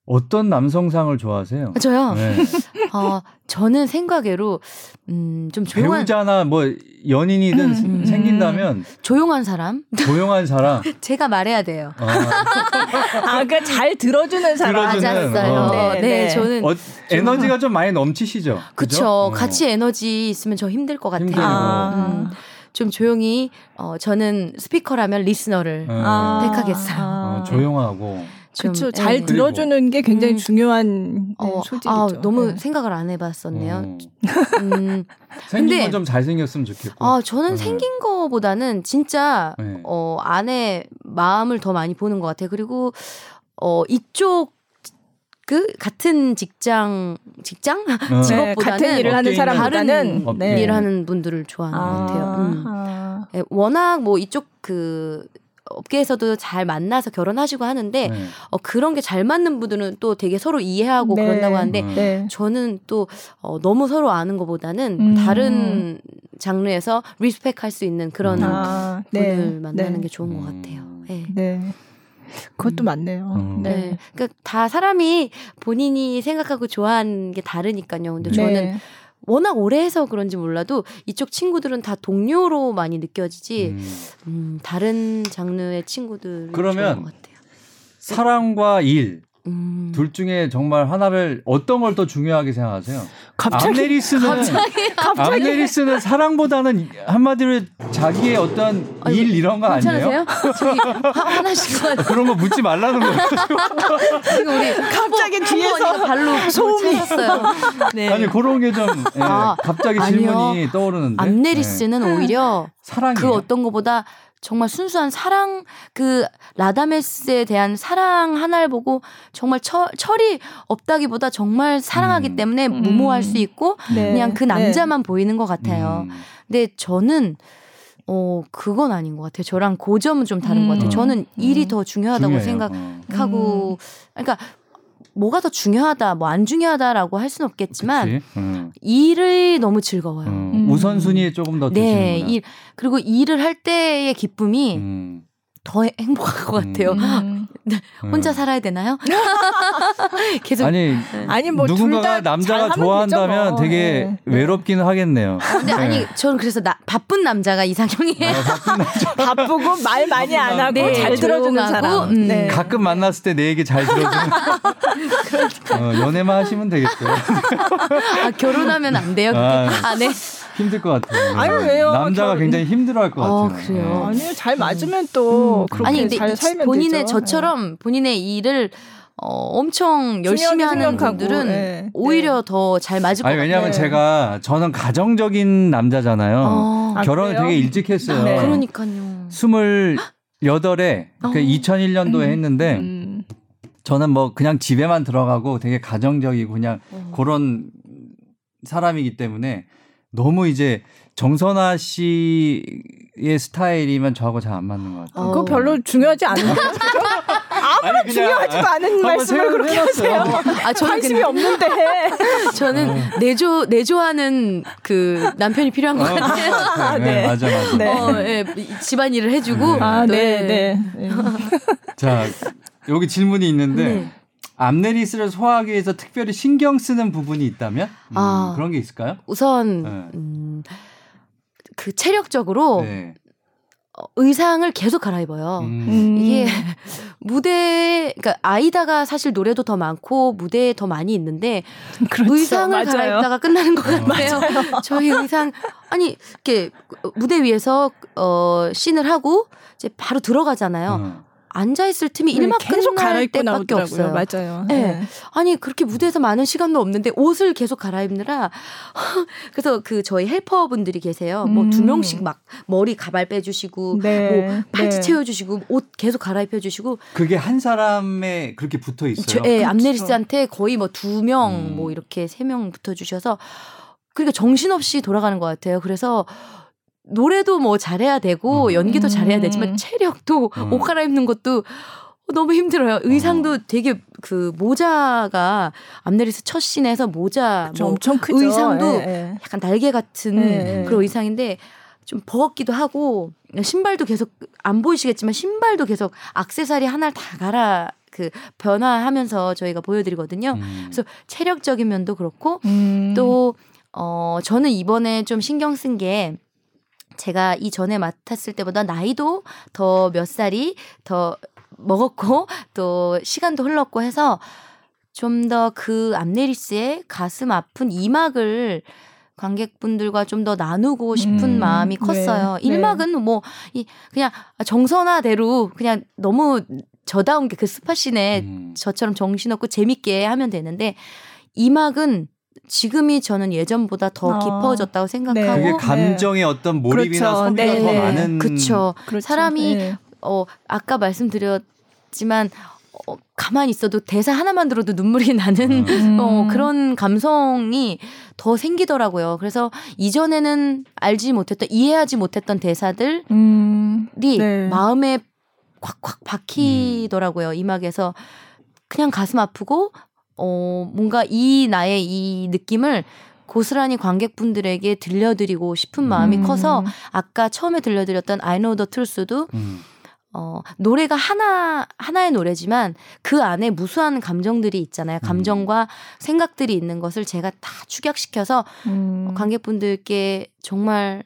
A: 어떤 남성상을 좋아하세요?
C: 저요. 네. 어, 저는 생각외로 음, 좀 조용한
A: 배우자나 뭐 연인이든 음, 음, 생긴다면
C: 조용한 사람.
A: 조용한 사람.
C: 제가 말해야 돼요. 아,
B: 아 그러니까 잘 들어주는 사람.
C: 들어주는, 맞았어요. 어. 네, 네, 네, 저는 어,
A: 에너지가 좀 많이 넘치시죠.
C: 그렇죠. 어. 같이 에너지 있으면 저 힘들 것 같아요. 아. 음. 좀 조용히 어 저는 스피커라면 리스너를 아. 택하겠어요.
A: 아. 조용하고
B: 그렇죠. 잘 네. 들어주는 게 굉장히 음. 중요한 어, 네, 소식이죠. 아,
C: 너무 네. 생각을 안 해봤었네요. 어.
A: 음. 생긴 건 좀 잘생겼으면 좋겠고.
C: 아, 저는 네. 생긴 거보다는 진짜 네. 어 안에 마음을 더 많이 보는 것 같아요. 그리고 어 이쪽 그 같은 직장 직장 어. 직업보다는
B: 같은 일을 하는 사람보다는
C: 다른 네. 일을 하는 분들을 좋아하는 아. 것 같아요. 음. 아. 워낙 뭐 이쪽 그 업계에서도 잘 만나서 결혼하시고 하는데 네. 어, 그런 게 잘 맞는 분들은 또 되게 서로 이해하고 네. 그런다고 하는데 네. 저는 또 어, 너무 서로 아는 것보다는 음. 다른 장르에서 리스펙할 수 있는 그런 아, 네. 분을 만나는 네. 게 좋은 것 같아요. 네.
B: 네. 그것도 음. 맞네요. 음.
C: 네. 그러니까 다 사람이 본인이 생각하고 좋아하는 게 다르니까요. 근데 저는 워낙 오래 해서 그런지 몰라도 이쪽 친구들은 다 동료로 많이 느껴지지 음. 음, 다른 장르의 친구들
A: 그러면 사랑과 일 음. 둘 중에 정말 하나를 어떤 걸 더 중요하게 생각하세요? 갑자기 암네리스는 갑자기, 갑자기. 암네리스는 사랑보다는 한마디로 자기의 어떤 아니, 일 이런 거 아니에요?
C: 저기 화나신 거
A: 그런 거 묻지 말라는 거예요.
B: 지금 우리 갑자기 뒤에서
C: 발로 소음이
B: 었어요
A: 네. 아니 그런 게좀 예, 아, 갑자기 질문이 떠오르는데
C: 암네리스는 네. 오히려 사랑이에요. 그 어떤 것보다 정말 순수한 사랑 그 라다메스에 대한 사랑 하나를 보고 정말 처, 철이 없다기보다 정말 사랑하기 음. 때문에 음. 무모할 수 있고 네. 그냥 그 네. 남자만 네. 보이는 것 같아요. 음. 근데 저는 어 그건 아닌 것 같아요. 저랑 그 점은 좀 다른 것 같아요. 음. 저는 일이 음. 더 중요하다고 중요해요. 생각하고 음. 그러니까 뭐가 더 중요하다, 뭐 안 중요하다라고 할 수는 없겠지만 음. 일을 너무 즐거워요. 음.
A: 음. 우선순위에 조금 더 네,
C: 일 그리고 일을 할 때의 기쁨이 음. 더 행복할 것 같아요. 음. 네, 혼자 음. 살아야 되나요?
A: 계속 아니 네. 아니 뭐 누군가가 남자가 좋아한다면 뭐. 되게 네. 외롭기는 하겠네요.
C: 근데 아니 네. 저는 그래서 나, 바쁜 남자가 이상형이에요. 아, 바쁜 남자.
B: 바쁘고 말 많이 안 하고 네, 잘 들어주는 사람.
A: 음. 네. 가끔 만났을 때 내 얘기 잘 들어주는. 어, 연애만 하시면 되겠어요.
C: 아, 결혼하면 안 돼요? 아, 아 네.
A: 힘들 것 같아요.
B: 아유 왜요?
A: 남자가 저... 굉장히 힘들어할 것 어, 같아요.
C: 그래요.
B: 네. 아니요 잘 맞으면 또 음. 그렇게 아니, 근데 잘 살면
C: 본인의
B: 되죠.
C: 저처럼 네. 본인의 일을 어, 엄청 열심히 하는 분들은 네. 오히려 네. 더잘 맞을 것 같아요.
A: 왜냐하면 제가 저는 가정적인 남자잖아요. 어. 결혼을 아, 되게 일찍 했어요. 네.
C: 그러니까요.
A: 스물 여덟에 그 2001년도에 음. 했는데 음. 저는 뭐 그냥 집에만 들어가고 되게 가정적이고 그냥 어. 그런 사람이기 때문에 너무 이제 정선아 씨의 스타일이면 저하고 잘 안 맞는 것 같아요.
B: 어. 그거 별로 중요하지 않은데. 아무런 중요하지도 않은 말씀을 그렇게 하세요. 아, 저는 관심이 없는데.
C: 저는 어. 내조 내조하는 그 남편이 필요한 것 어, 같아요.
A: 아, 네. 네. 맞아 맞아. 네.
C: 어, 네. 집안일을 해주고.
B: 네. 아, 네, 네. 네.
A: 자, 여기 질문이 있는데. 네. 암네리스를 소화하기 위해서 특별히 신경 쓰는 부분이 있다면 음, 아, 그런 게 있을까요?
C: 우선 네. 음, 그 체력적으로 네. 어, 의상을 계속 갈아입어요. 음. 이게 무대, 그러니까 아이다가 사실 노래도 더 많고 무대에 더 많이 있는데 그렇죠. 의상을 맞아요. 갈아입다가 끝나는 것 같아요. 저희 의상 아니 이렇게 무대 위에서 어 씬을 하고 이제 바로 들어가잖아요. 음. 앉아 있을 틈이 네, 일막 계속 갈아입고 때밖에 없어요.
B: 맞아요.
C: 네. 네. 아니 그렇게 무대에서 많은 시간도 없는데 옷을 계속 갈아입느라 그래서 그 저희 헬퍼분들이 계세요. 뭐 음. 뭐두 명씩 막 머리 가발 빼주시고 네. 뭐 팔찌 네. 채워주시고 옷 계속 갈아입혀주시고
A: 그게 한 사람에 그렇게 붙어 있어요.
C: 예, 네, 암네리스한테 거의 뭐 두 명뭐 음. 뭐 이렇게 세 명 붙어 주셔서 그러니까 정신없이 돌아가는 것 같아요. 그래서 노래도 뭐 잘해야 되고 음. 연기도 잘해야 되지만 음. 체력도 음. 옷 갈아입는 것도 너무 힘들어요. 의상도 어. 되게 그 모자가 암네리스 첫 씬에서 모자
B: 뭐 엄청 크죠.
C: 의상도 에, 예, 에. 예. 약간 날개 같은 에, 예, 그런 의상인데 좀 버겁기도 하고 신발도 계속 안 보이시겠지만 신발도 계속 악세사리 하나를 다 갈아 그 변화하면서 저희가 보여드리거든요. 음. 그래서 체력적인 면도 그렇고 음. 또 어, 저는 이번에 좀 신경 쓴게 제가 이전에 맡았을 때보다 나이도 더 몇 살이 더 먹었고 또 시간도 흘렀고 해서 좀 더 그 암네리스의 가슴 아픈 이막을 관객분들과 좀 더 나누고 싶은 음, 마음이 네. 컸어요. 네, 1막은 네. 뭐, 이, 그냥 정선화대로 그냥 너무 저다운 게 그 스파신에 음. 저처럼 정신없고 재밌게 하면 되는데 2막은 지금이 저는 예전보다 더 어. 깊어졌다고 생각하고
A: 그게 감정의 네. 어떤 몰입이나 그렇죠. 소비가 네. 더 많은
C: 그렇죠. 그렇죠. 사람이 네. 어 아까 말씀드렸지만 어, 가만히 있어도 대사 하나만 들어도 눈물이 나는 음. 어, 그런 감성이 더 생기더라고요. 그래서 이전에는 알지 못했던 이해하지 못했던 대사들이 음. 네. 마음에 콱콱 박히더라고요. 음. 이막에서 그냥 가슴 아프고 어, 뭔가 이 나의 이 느낌을 고스란히 관객분들에게 들려드리고 싶은 마음이 음. 커서 아까 처음에 들려드렸던 I Know the Truth도 음. 어, 노래가 하나, 하나의 노래지만 그 안에 무수한 감정들이 있잖아요. 감정과 음. 생각들이 있는 것을 제가 다 축약시켜서 음. 관객분들께 정말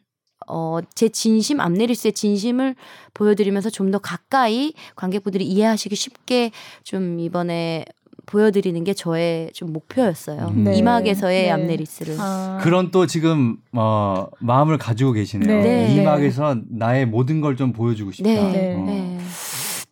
C: 어, 제 진심, 암네리스의 진심을 보여드리면서 좀 더 가까이 관객분들이 이해하시기 쉽게 좀 이번에 보여드리는 게 저의 좀 목표였어요. 음. 네. 이막에서의 네. 암네리스를. 아.
A: 그런 또 지금 어, 마음을 가지고 계시네요. 네. 이막에서 나의 모든 걸 좀 보여주고 싶다. 네. 어. 네.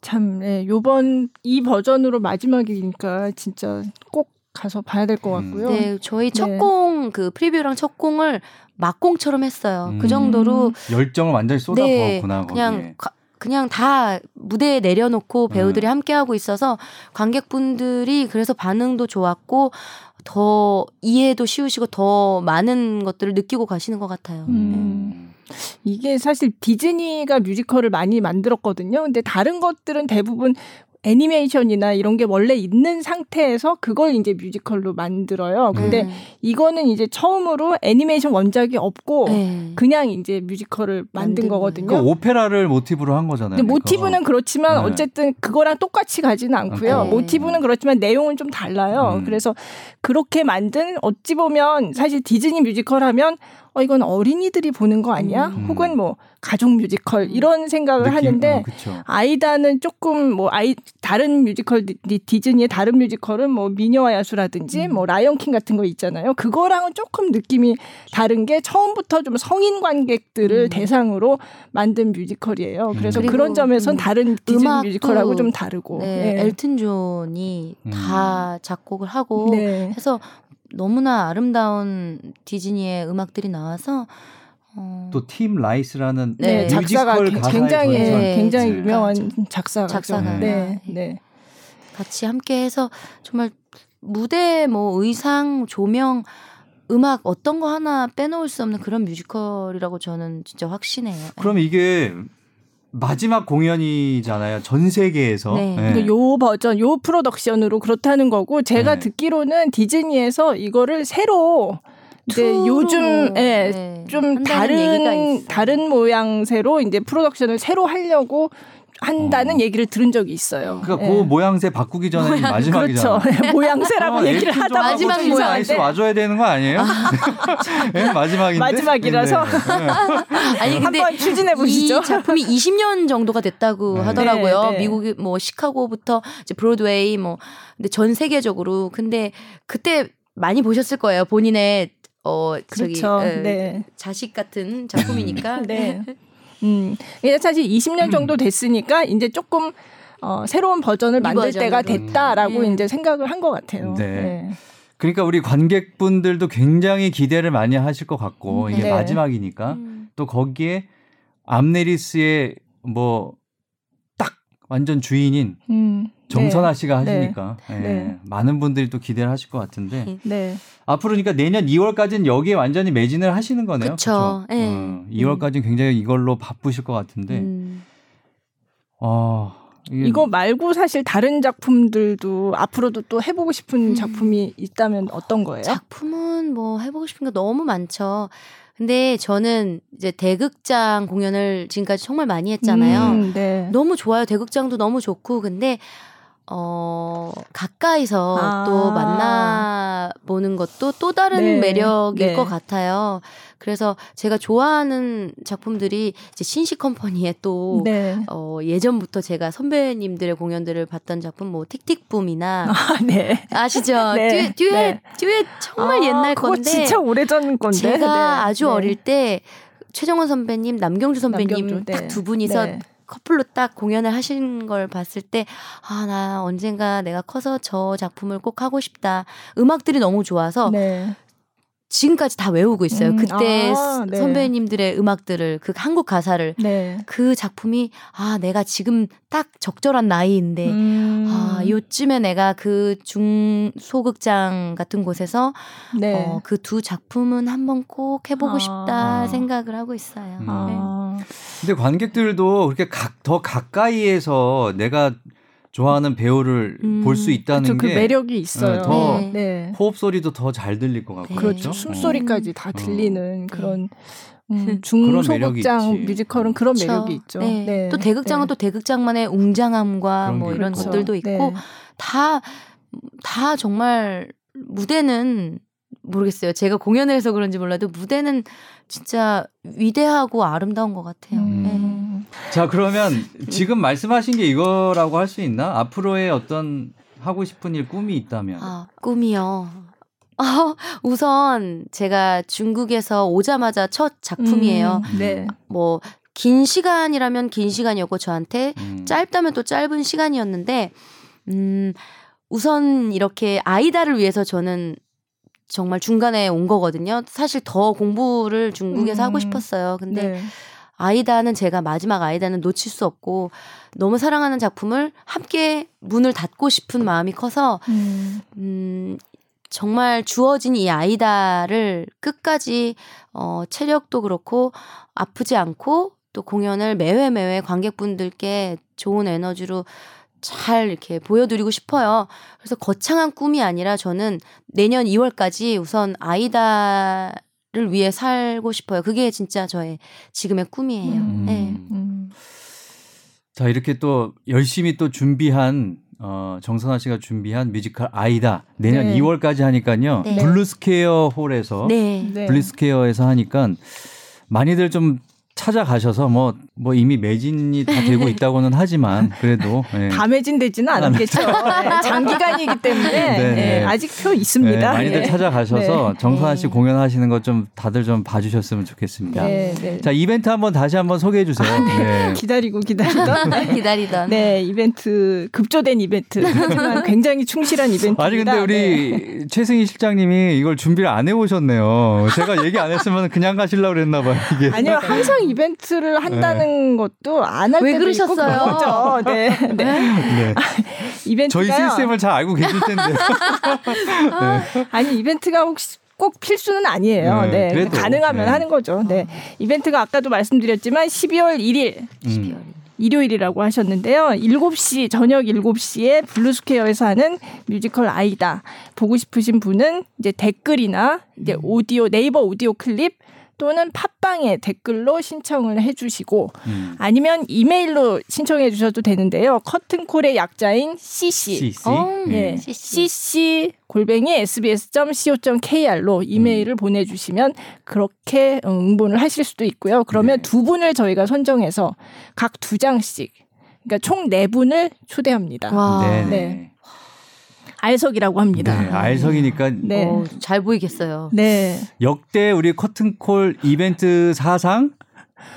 B: 참, 네. 요번 이 버전으로 마지막이니까 진짜 꼭 가서 봐야 될 것 같고요. 음.
C: 네, 저희 첫 공, 그 프리뷰랑 첫 공을 막공처럼 했어요. 그 음. 그 정도로
A: 열정을 완전히 쏟아부었구나.
C: 네, 그냥 가, 그냥 다 무대에 내려놓고 배우들이 음. 함께 하고 있어서 관객분들이 그래서 반응도 좋았고 더 이해도 쉬우시고 더 많은 것들을 느끼고 가시는 것 같아요. 음.
B: 네. 이게 사실 디즈니가 뮤지컬을 많이 만들었거든요. 근데 다른 것들은 대부분 애니메이션이나 이런 게 원래 있는 상태에서 그걸 이제 뮤지컬로 만들어요. 근데 음. 이거는 이제 처음으로 애니메이션 원작이 없고 네. 그냥 이제 뮤지컬을 만든 거거든요.
A: 그 오페라를 모티브로 한 거잖아요.
B: 근데 모티브는 그렇지만 네. 어쨌든 그거랑 똑같이 가지는 않고요. 네. 모티브는 그렇지만 내용은 좀 달라요. 음. 그래서 그렇게 만든 어찌 보면 사실 디즈니 뮤지컬 하면 어 이건 어린이들이 보는 거 아니야? 음. 혹은 뭐 가족 뮤지컬 음. 이런 생각을 느낌, 하는데 어, 아이다는 조금 뭐 아이 다른 뮤지컬 디즈니의 다른 뮤지컬은 뭐 미녀와 야수라든지 음. 뭐 라이언킹 같은 거 있잖아요. 그거랑은 조금 느낌이 다른 게 처음부터 좀 성인 관객들을 음. 대상으로 만든 뮤지컬이에요. 그래서 그런 점에선 음. 다른 디즈니 뮤지컬하고 좀 다르고.
C: 네, 네. 엘튼 존이 음. 다 작곡을 하고 네. 해서 너무나 아름다운 디즈니의 음악들이 나와서
A: 어... 또팀 라이스라는 네, 작사가
B: 굉장히 네, 굉장히 유명한 작사가
C: 작사가. 네, 네. 같이 함께해서 정말 무대 뭐 의상 조명 음악 어떤 거 하나 빼놓을 수 없는 그런 뮤지컬이라고 저는 진짜 확신해요.
A: 그럼 이게 마지막 공연이잖아요. 전 세계에서. 네.
B: 네. 요 버전, 요 프로덕션으로 그렇다는 거고 제가 네. 듣기로는 디즈니에서 이거를 새로 네, 요즘 예, 네, 좀 다른 다른 모양새로 이제 프로덕션을 새로 하려고 한다는 어. 얘기를 들은 적이 있어요.
A: 그러니까 그 예. 그 모양새 바꾸기 전에 모양, 마지막이잖아요.
B: 그렇죠. 모양새라고 어, 얘기를 하다
C: 마지막 모양
A: 아이스 와줘야 되는 거 아니에요? 네, 마지막인데.
B: 마지막이라서. 네, 네. 아니 근데 한번 추진해 보시죠.
C: 이 작품이 20년 정도가 됐다고 네. 하더라고요. 네, 네. 미국이 뭐 시카고부터 이제 브로드웨이 뭐 근데 전 세계적으로 근데 그때 많이 보셨을 거예요. 본인의 어 저기 그렇죠. 에, 자식 같은 작품이니까. 네.
B: 음, 사실 20년 정도 됐으니까 이제 조금 어, 새로운 버전을 만들. 때가 됐다라고 네. 이제 생각을 한 것 같아요. 네. 네.
A: 그러니까 우리 관객분들도 굉장히 기대를 많이 하실 것 같고 음, 이게 네. 마지막이니까 음. 또 거기에 암네리스의 뭐 딱 완전 주인인 음. 정선아 씨가 네. 하시니까 네. 네. 많은 분들이 또 기대를 하실 것 같은데 네. 앞으로 그러니까 내년 2월까지는 여기에 완전히 매진을 하시는 거네요.
C: 그렇죠. 네.
A: 어, 2월까지는 굉장히 이걸로 바쁘실 것 같은데. 음.
B: 어, 이거 말고 사실 다른 작품들도 앞으로도 또 해보고 싶은 음. 작품이 있다면 어떤 거예요?
C: 작품은 뭐 해보고 싶은 게 너무 많죠. 근데 저는 이제 대극장 공연을 지금까지 정말 많이 했잖아요. 음, 네. 너무 좋아요. 대극장도 너무 좋고. 근데 어, 가까이서 아. 또 만나보는 것도 또 다른 네. 매력일 네. 것 같아요. 그래서 제가 좋아하는 작품들이 이제 신시 컴퍼니의 또, 네. 어, 예전부터 제가 선배님들의 공연들을 봤던 작품, 뭐, 틱틱붐이나. 아, 네. 아시죠? 네. 듀, 듀엣, 네. 듀엣 정말 아, 옛날 건데.
B: 진짜 오래전 건데.
C: 제가 네. 아주 네. 어릴 때 최정원 선배님, 남경주 선배님 딱 두 분이서 커플로 딱 공연을 하신 걸 봤을 때, 아, 나 언젠가 내가 커서 저 작품을 꼭 하고 싶다. 음악들이 너무 좋아서, 네. 지금까지 다 외우고 있어요. 음, 그때 아, 네. 선배님들의 음악들을 그 한국 가사를 네. 그 작품이 아 내가 지금 딱 적절한 나이인데 음. 아 요쯤에 내가 그 중소극장 같은 곳에서 네. 어, 그 두 작품은 한번 꼭 해보고 아. 싶다 생각을 하고 있어요. 음. 아.
A: 근데 관객들도 그렇게 각, 더 가까이에서 내가 좋아하는 배우를 음, 볼수 있다는
B: 그쵸, 게 그 매력이 있어요. 네,
A: 더 네. 네. 호흡 소리도 더 잘 들릴 것 같고
B: 그렇죠. 숨소리까지 다 어. 들리는 어. 그런 음, 중소극장 뮤지컬은 그런 그쵸. 매력이 있죠. 네.
C: 네. 또 대극장은 네. 또 대극장만의 웅장함과 뭐 이런 그렇죠. 것들도 있고 다다 다 정말 무대는 모르겠어요. 제가 공연을 해서 그런지 몰라도 무대는 진짜 위대하고 아름다운 것 같아요. 음.
A: 네. 자, 그러면 지금 말씀하신 게 이거라고 할 수 있나? 앞으로의 어떤 하고 싶은 일 꿈이 있다면?
C: 아, 꿈이요. 어, 우선 제가 중국에서 오자마자 첫 작품이에요. 음, 네. 뭐, 긴 시간이라면 긴 시간이었고, 저한테 음. 짧다면 또 짧은 시간이었는데, 음, 우선 이렇게 아이다를 위해서 저는 정말 중간에 온 거거든요. 사실 더 공부를 중국에서 음. 하고 싶었어요. 근데 네. 아이다는 제가 마지막 아이다는 놓칠 수 없고 너무 사랑하는 작품을 함께 문을 닫고 싶은 마음이 커서 음, 음 정말 주어진 이 아이다를 끝까지 어 체력도 그렇고 아프지 않고 또 공연을 매회 매회 관객분들께 좋은 에너지로 잘 이렇게 보여드리고 싶어요. 그래서 거창한 꿈이 아니라 저는 내년 2월까지 우선 아이다 를 위해 살고 싶어요. 그게 진짜 저의 지금의 꿈이에요. 음. 네. 음.
A: 자, 이렇게 또 열심히 또 준비한 어, 정선아 씨가 준비한 뮤지컬 아이다 내년 네. 2월까지 하니까요. 네. 블루스퀘어 홀에서 네. 블루스퀘어에서 하니까 많이들 좀 찾아가셔서 뭐, 뭐 이미 매진이 다 되고 있다고는 하지만 그래도
B: 네. 다 매진되지는 않았겠죠. 네, 장기간이기 때문에 네, 네. 아직 표 있습니다. 네,
A: 많이들 예. 찾아가셔서 정선아 씨 공연하시는 것 좀 다들 좀 봐주셨으면 좋겠습니다. 자 이벤트 한번 다시 한번 소개해 주세요.
B: 아, 기다리고 기다리던
C: 기다리던
B: 네 이벤트 급조된 이벤트 하지만 굉장히 충실한 이벤트.
A: 아니 근데 우리 최승희 실장님이 이걸 준비를 안 해오셨네요. 제가 얘기 안 했으면 그냥 가실라 그랬나 봐요. 이게.
B: 아니요 항상 이벤트를 한다는 네. 것도 안 할 때도
C: 그러셨어요?
B: 있고 네. 네. 네.
A: 이벤트 저희 시스템을 잘 알고 계실 텐데.
B: 네. 아니 이벤트가 혹시 꼭 필수는 아니에요. 네. 네. 가능하면 네. 하는 거죠. 네. 이벤트가 아까도 말씀드렸지만 12월 1일. 음. 12월 일요일이라고 하셨는데요. 7시 저녁 7시에 블루스퀘어에서 하는 뮤지컬 아이다. 보고 싶으신 분은 이제 댓글이나 이제 오디오 네이버 오디오 클립 또는 팟빵에 댓글로 신청을 해주시고 음. 아니면 이메일로 신청해 주셔도 되는데요. 커튼콜의 약자인 CC,
A: CC? 어,
B: 네. CC. CC 골뱅이 sbs.co.kr로 이메일을 음. 보내주시면 그렇게 응본을 하실 수도 있고요. 그러면 네. 두 분을 저희가 선정해서 각 두 장씩 그러니까 총 네 분을 초대합니다.
A: 와. 네. 네.
B: 알석이라고 합니다.
A: 네, 알석이니까
C: 네. 어, 잘 보이겠어요.
B: 네.
A: 역대 우리 커튼콜 이벤트 사상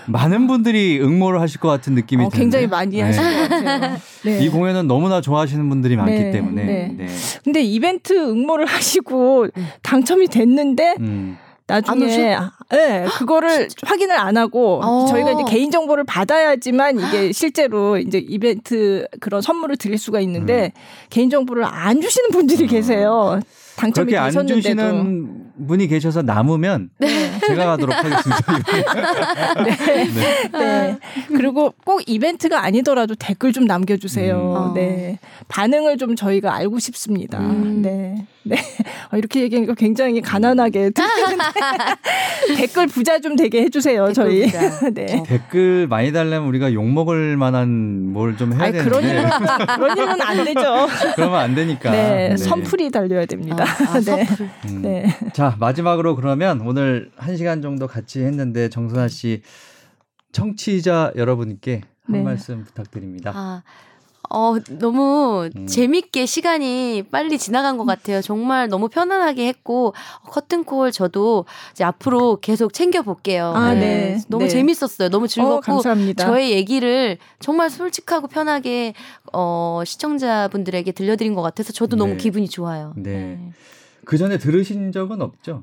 A: 많은 분들이 응모를 하실 것 같은 느낌이 어, 드는데
B: 굉장히 많이 네. 하실 것 같아요.
A: 네. 이 공연은 너무나 좋아하시는 분들이 많기 네. 때문에. 네.
B: 네. 근데 이벤트 응모를 하시고 당첨이 됐는데 음. 나중에 예, 네, 그거를 확인을 안 하고 어. 저희가 이제 개인 정보를 받아야지만 이게 실제로 이제 이벤트 그런 선물을 드릴 수가 있는데 음. 개인 정보를 안 주시는 분들이 계세요. 당첨이
A: 그렇게
B: 되셨는데도.
A: 안 주시는 분이 계셔서 남으면 네. 제가 가도록 하겠습니다.
B: 네. 네. 네. 그리고 꼭 이벤트가 아니더라도 댓글 좀 남겨주세요. 음. 네. 반응을 좀 저희가 알고 싶습니다. 음. 네. 네. 어, 이렇게 얘기하니까 굉장히 가난하게 들리는데 댓글 부자 좀 되게 해주세요. 저희.
A: 네. 댓글 많이 달라면 우리가 욕 먹을 만한 뭘 좀 해야 아니, 되는데.
B: 그런 일은, 그런 일은 안 되죠.
A: 그러면 안 되니까.
B: 네. 네. 선풀이 달려야 됩니다. 아, 아, 네.
A: 음. 네. 자 마지막으로 그러면 오늘 한 시간 정도 같이 했는데 정선아 씨 청취자 여러분께 한 네. 말씀 부탁드립니다. 아.
C: 어, 너무 음. 재밌게 시간이 빨리 지나간 것 같아요. 정말 너무 편안하게 했고, 커튼콜 저도 이제 앞으로 계속 챙겨볼게요. 아, 네. 네. 너무 네. 재밌었어요. 너무 즐겁고, 어, 저의 얘기를 정말 솔직하고 편하게, 어, 시청자분들에게 들려드린 것 같아서 저도 너무 네. 기분이 좋아요.
A: 네. 네. 그 전에 들으신 적은 없죠?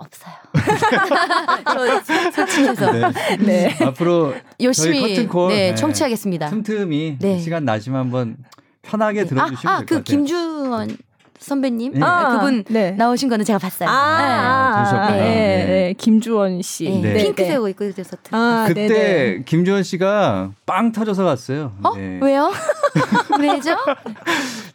C: 없어요. 저 솔직해서.
A: 네. 네. 앞으로 열심히 커튼콜
C: 네, 청취하겠습니다.
A: 틈틈이 네. 시간 나시면 한번 편하게 네. 들어주시면 아, 아, 될것 그 같아요.
C: 김주원 선배님 네. 아, 그분 네. 나오신 거는 제가 봤어요. 아,
B: 네. 네. 네. 네. 김주원 씨.
C: 네. 핑크색 옷 입고 있어서. 아,
A: 그때 네네. 김주원 씨가 빵 터져서 갔어요.
C: 어? 왜요? 왜죠?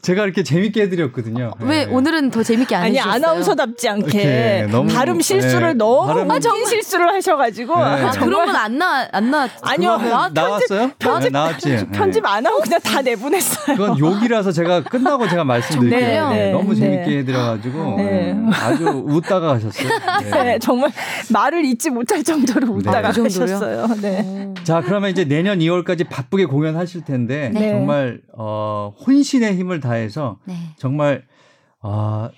A: 제가 이렇게 재밌게 해드렸거든요.
C: 왜 오늘은 더 재밌게 안 아니 해주셨어요?
B: 아나운서답지 않게 너무, 발음 실수를 너무 발음... 아, 정 실수를 하셔가지고
C: 아, 그런 건 안 나 안 나.
B: 아니요
A: 나, 나왔어요? 편집,
B: 나왔지. 편집 안 하고 그냥 다 내보냈어요.
A: 그건 욕이라서 제가 끝나고 제가 말씀드릴게요. 네, 너무 네. 재밌게 해드려가지고 네. 음, 아주 웃다가 가셨어요.
B: 네. 네. 정말 말을 잊지 못할 정도로 웃다가 네. 가셨어요. 네.
A: 자 그러면 이제 내년 2월까지 바쁘게 공연하실 텐데 네. 정말 어, 혼신의 힘을 다 해서 정말 어,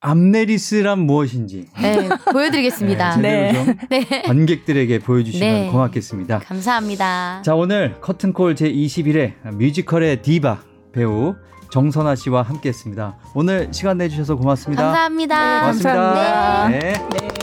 A: 암네리스란 무엇인지
C: 네, 보여드리겠습니다.
A: 네, 네. 네. 관객들에게 보여주시면 네. 고맙겠습니다.
C: 감사합니다.
A: 자 오늘 커튼콜 제 21회 뮤지컬의 디바 배우 정선아 씨와 함께했습니다. 오늘 시간 내주셔서 고맙습니다.
C: 감사합니다.
A: 고맙습니다.
C: 감사합니다. 네.
B: 네.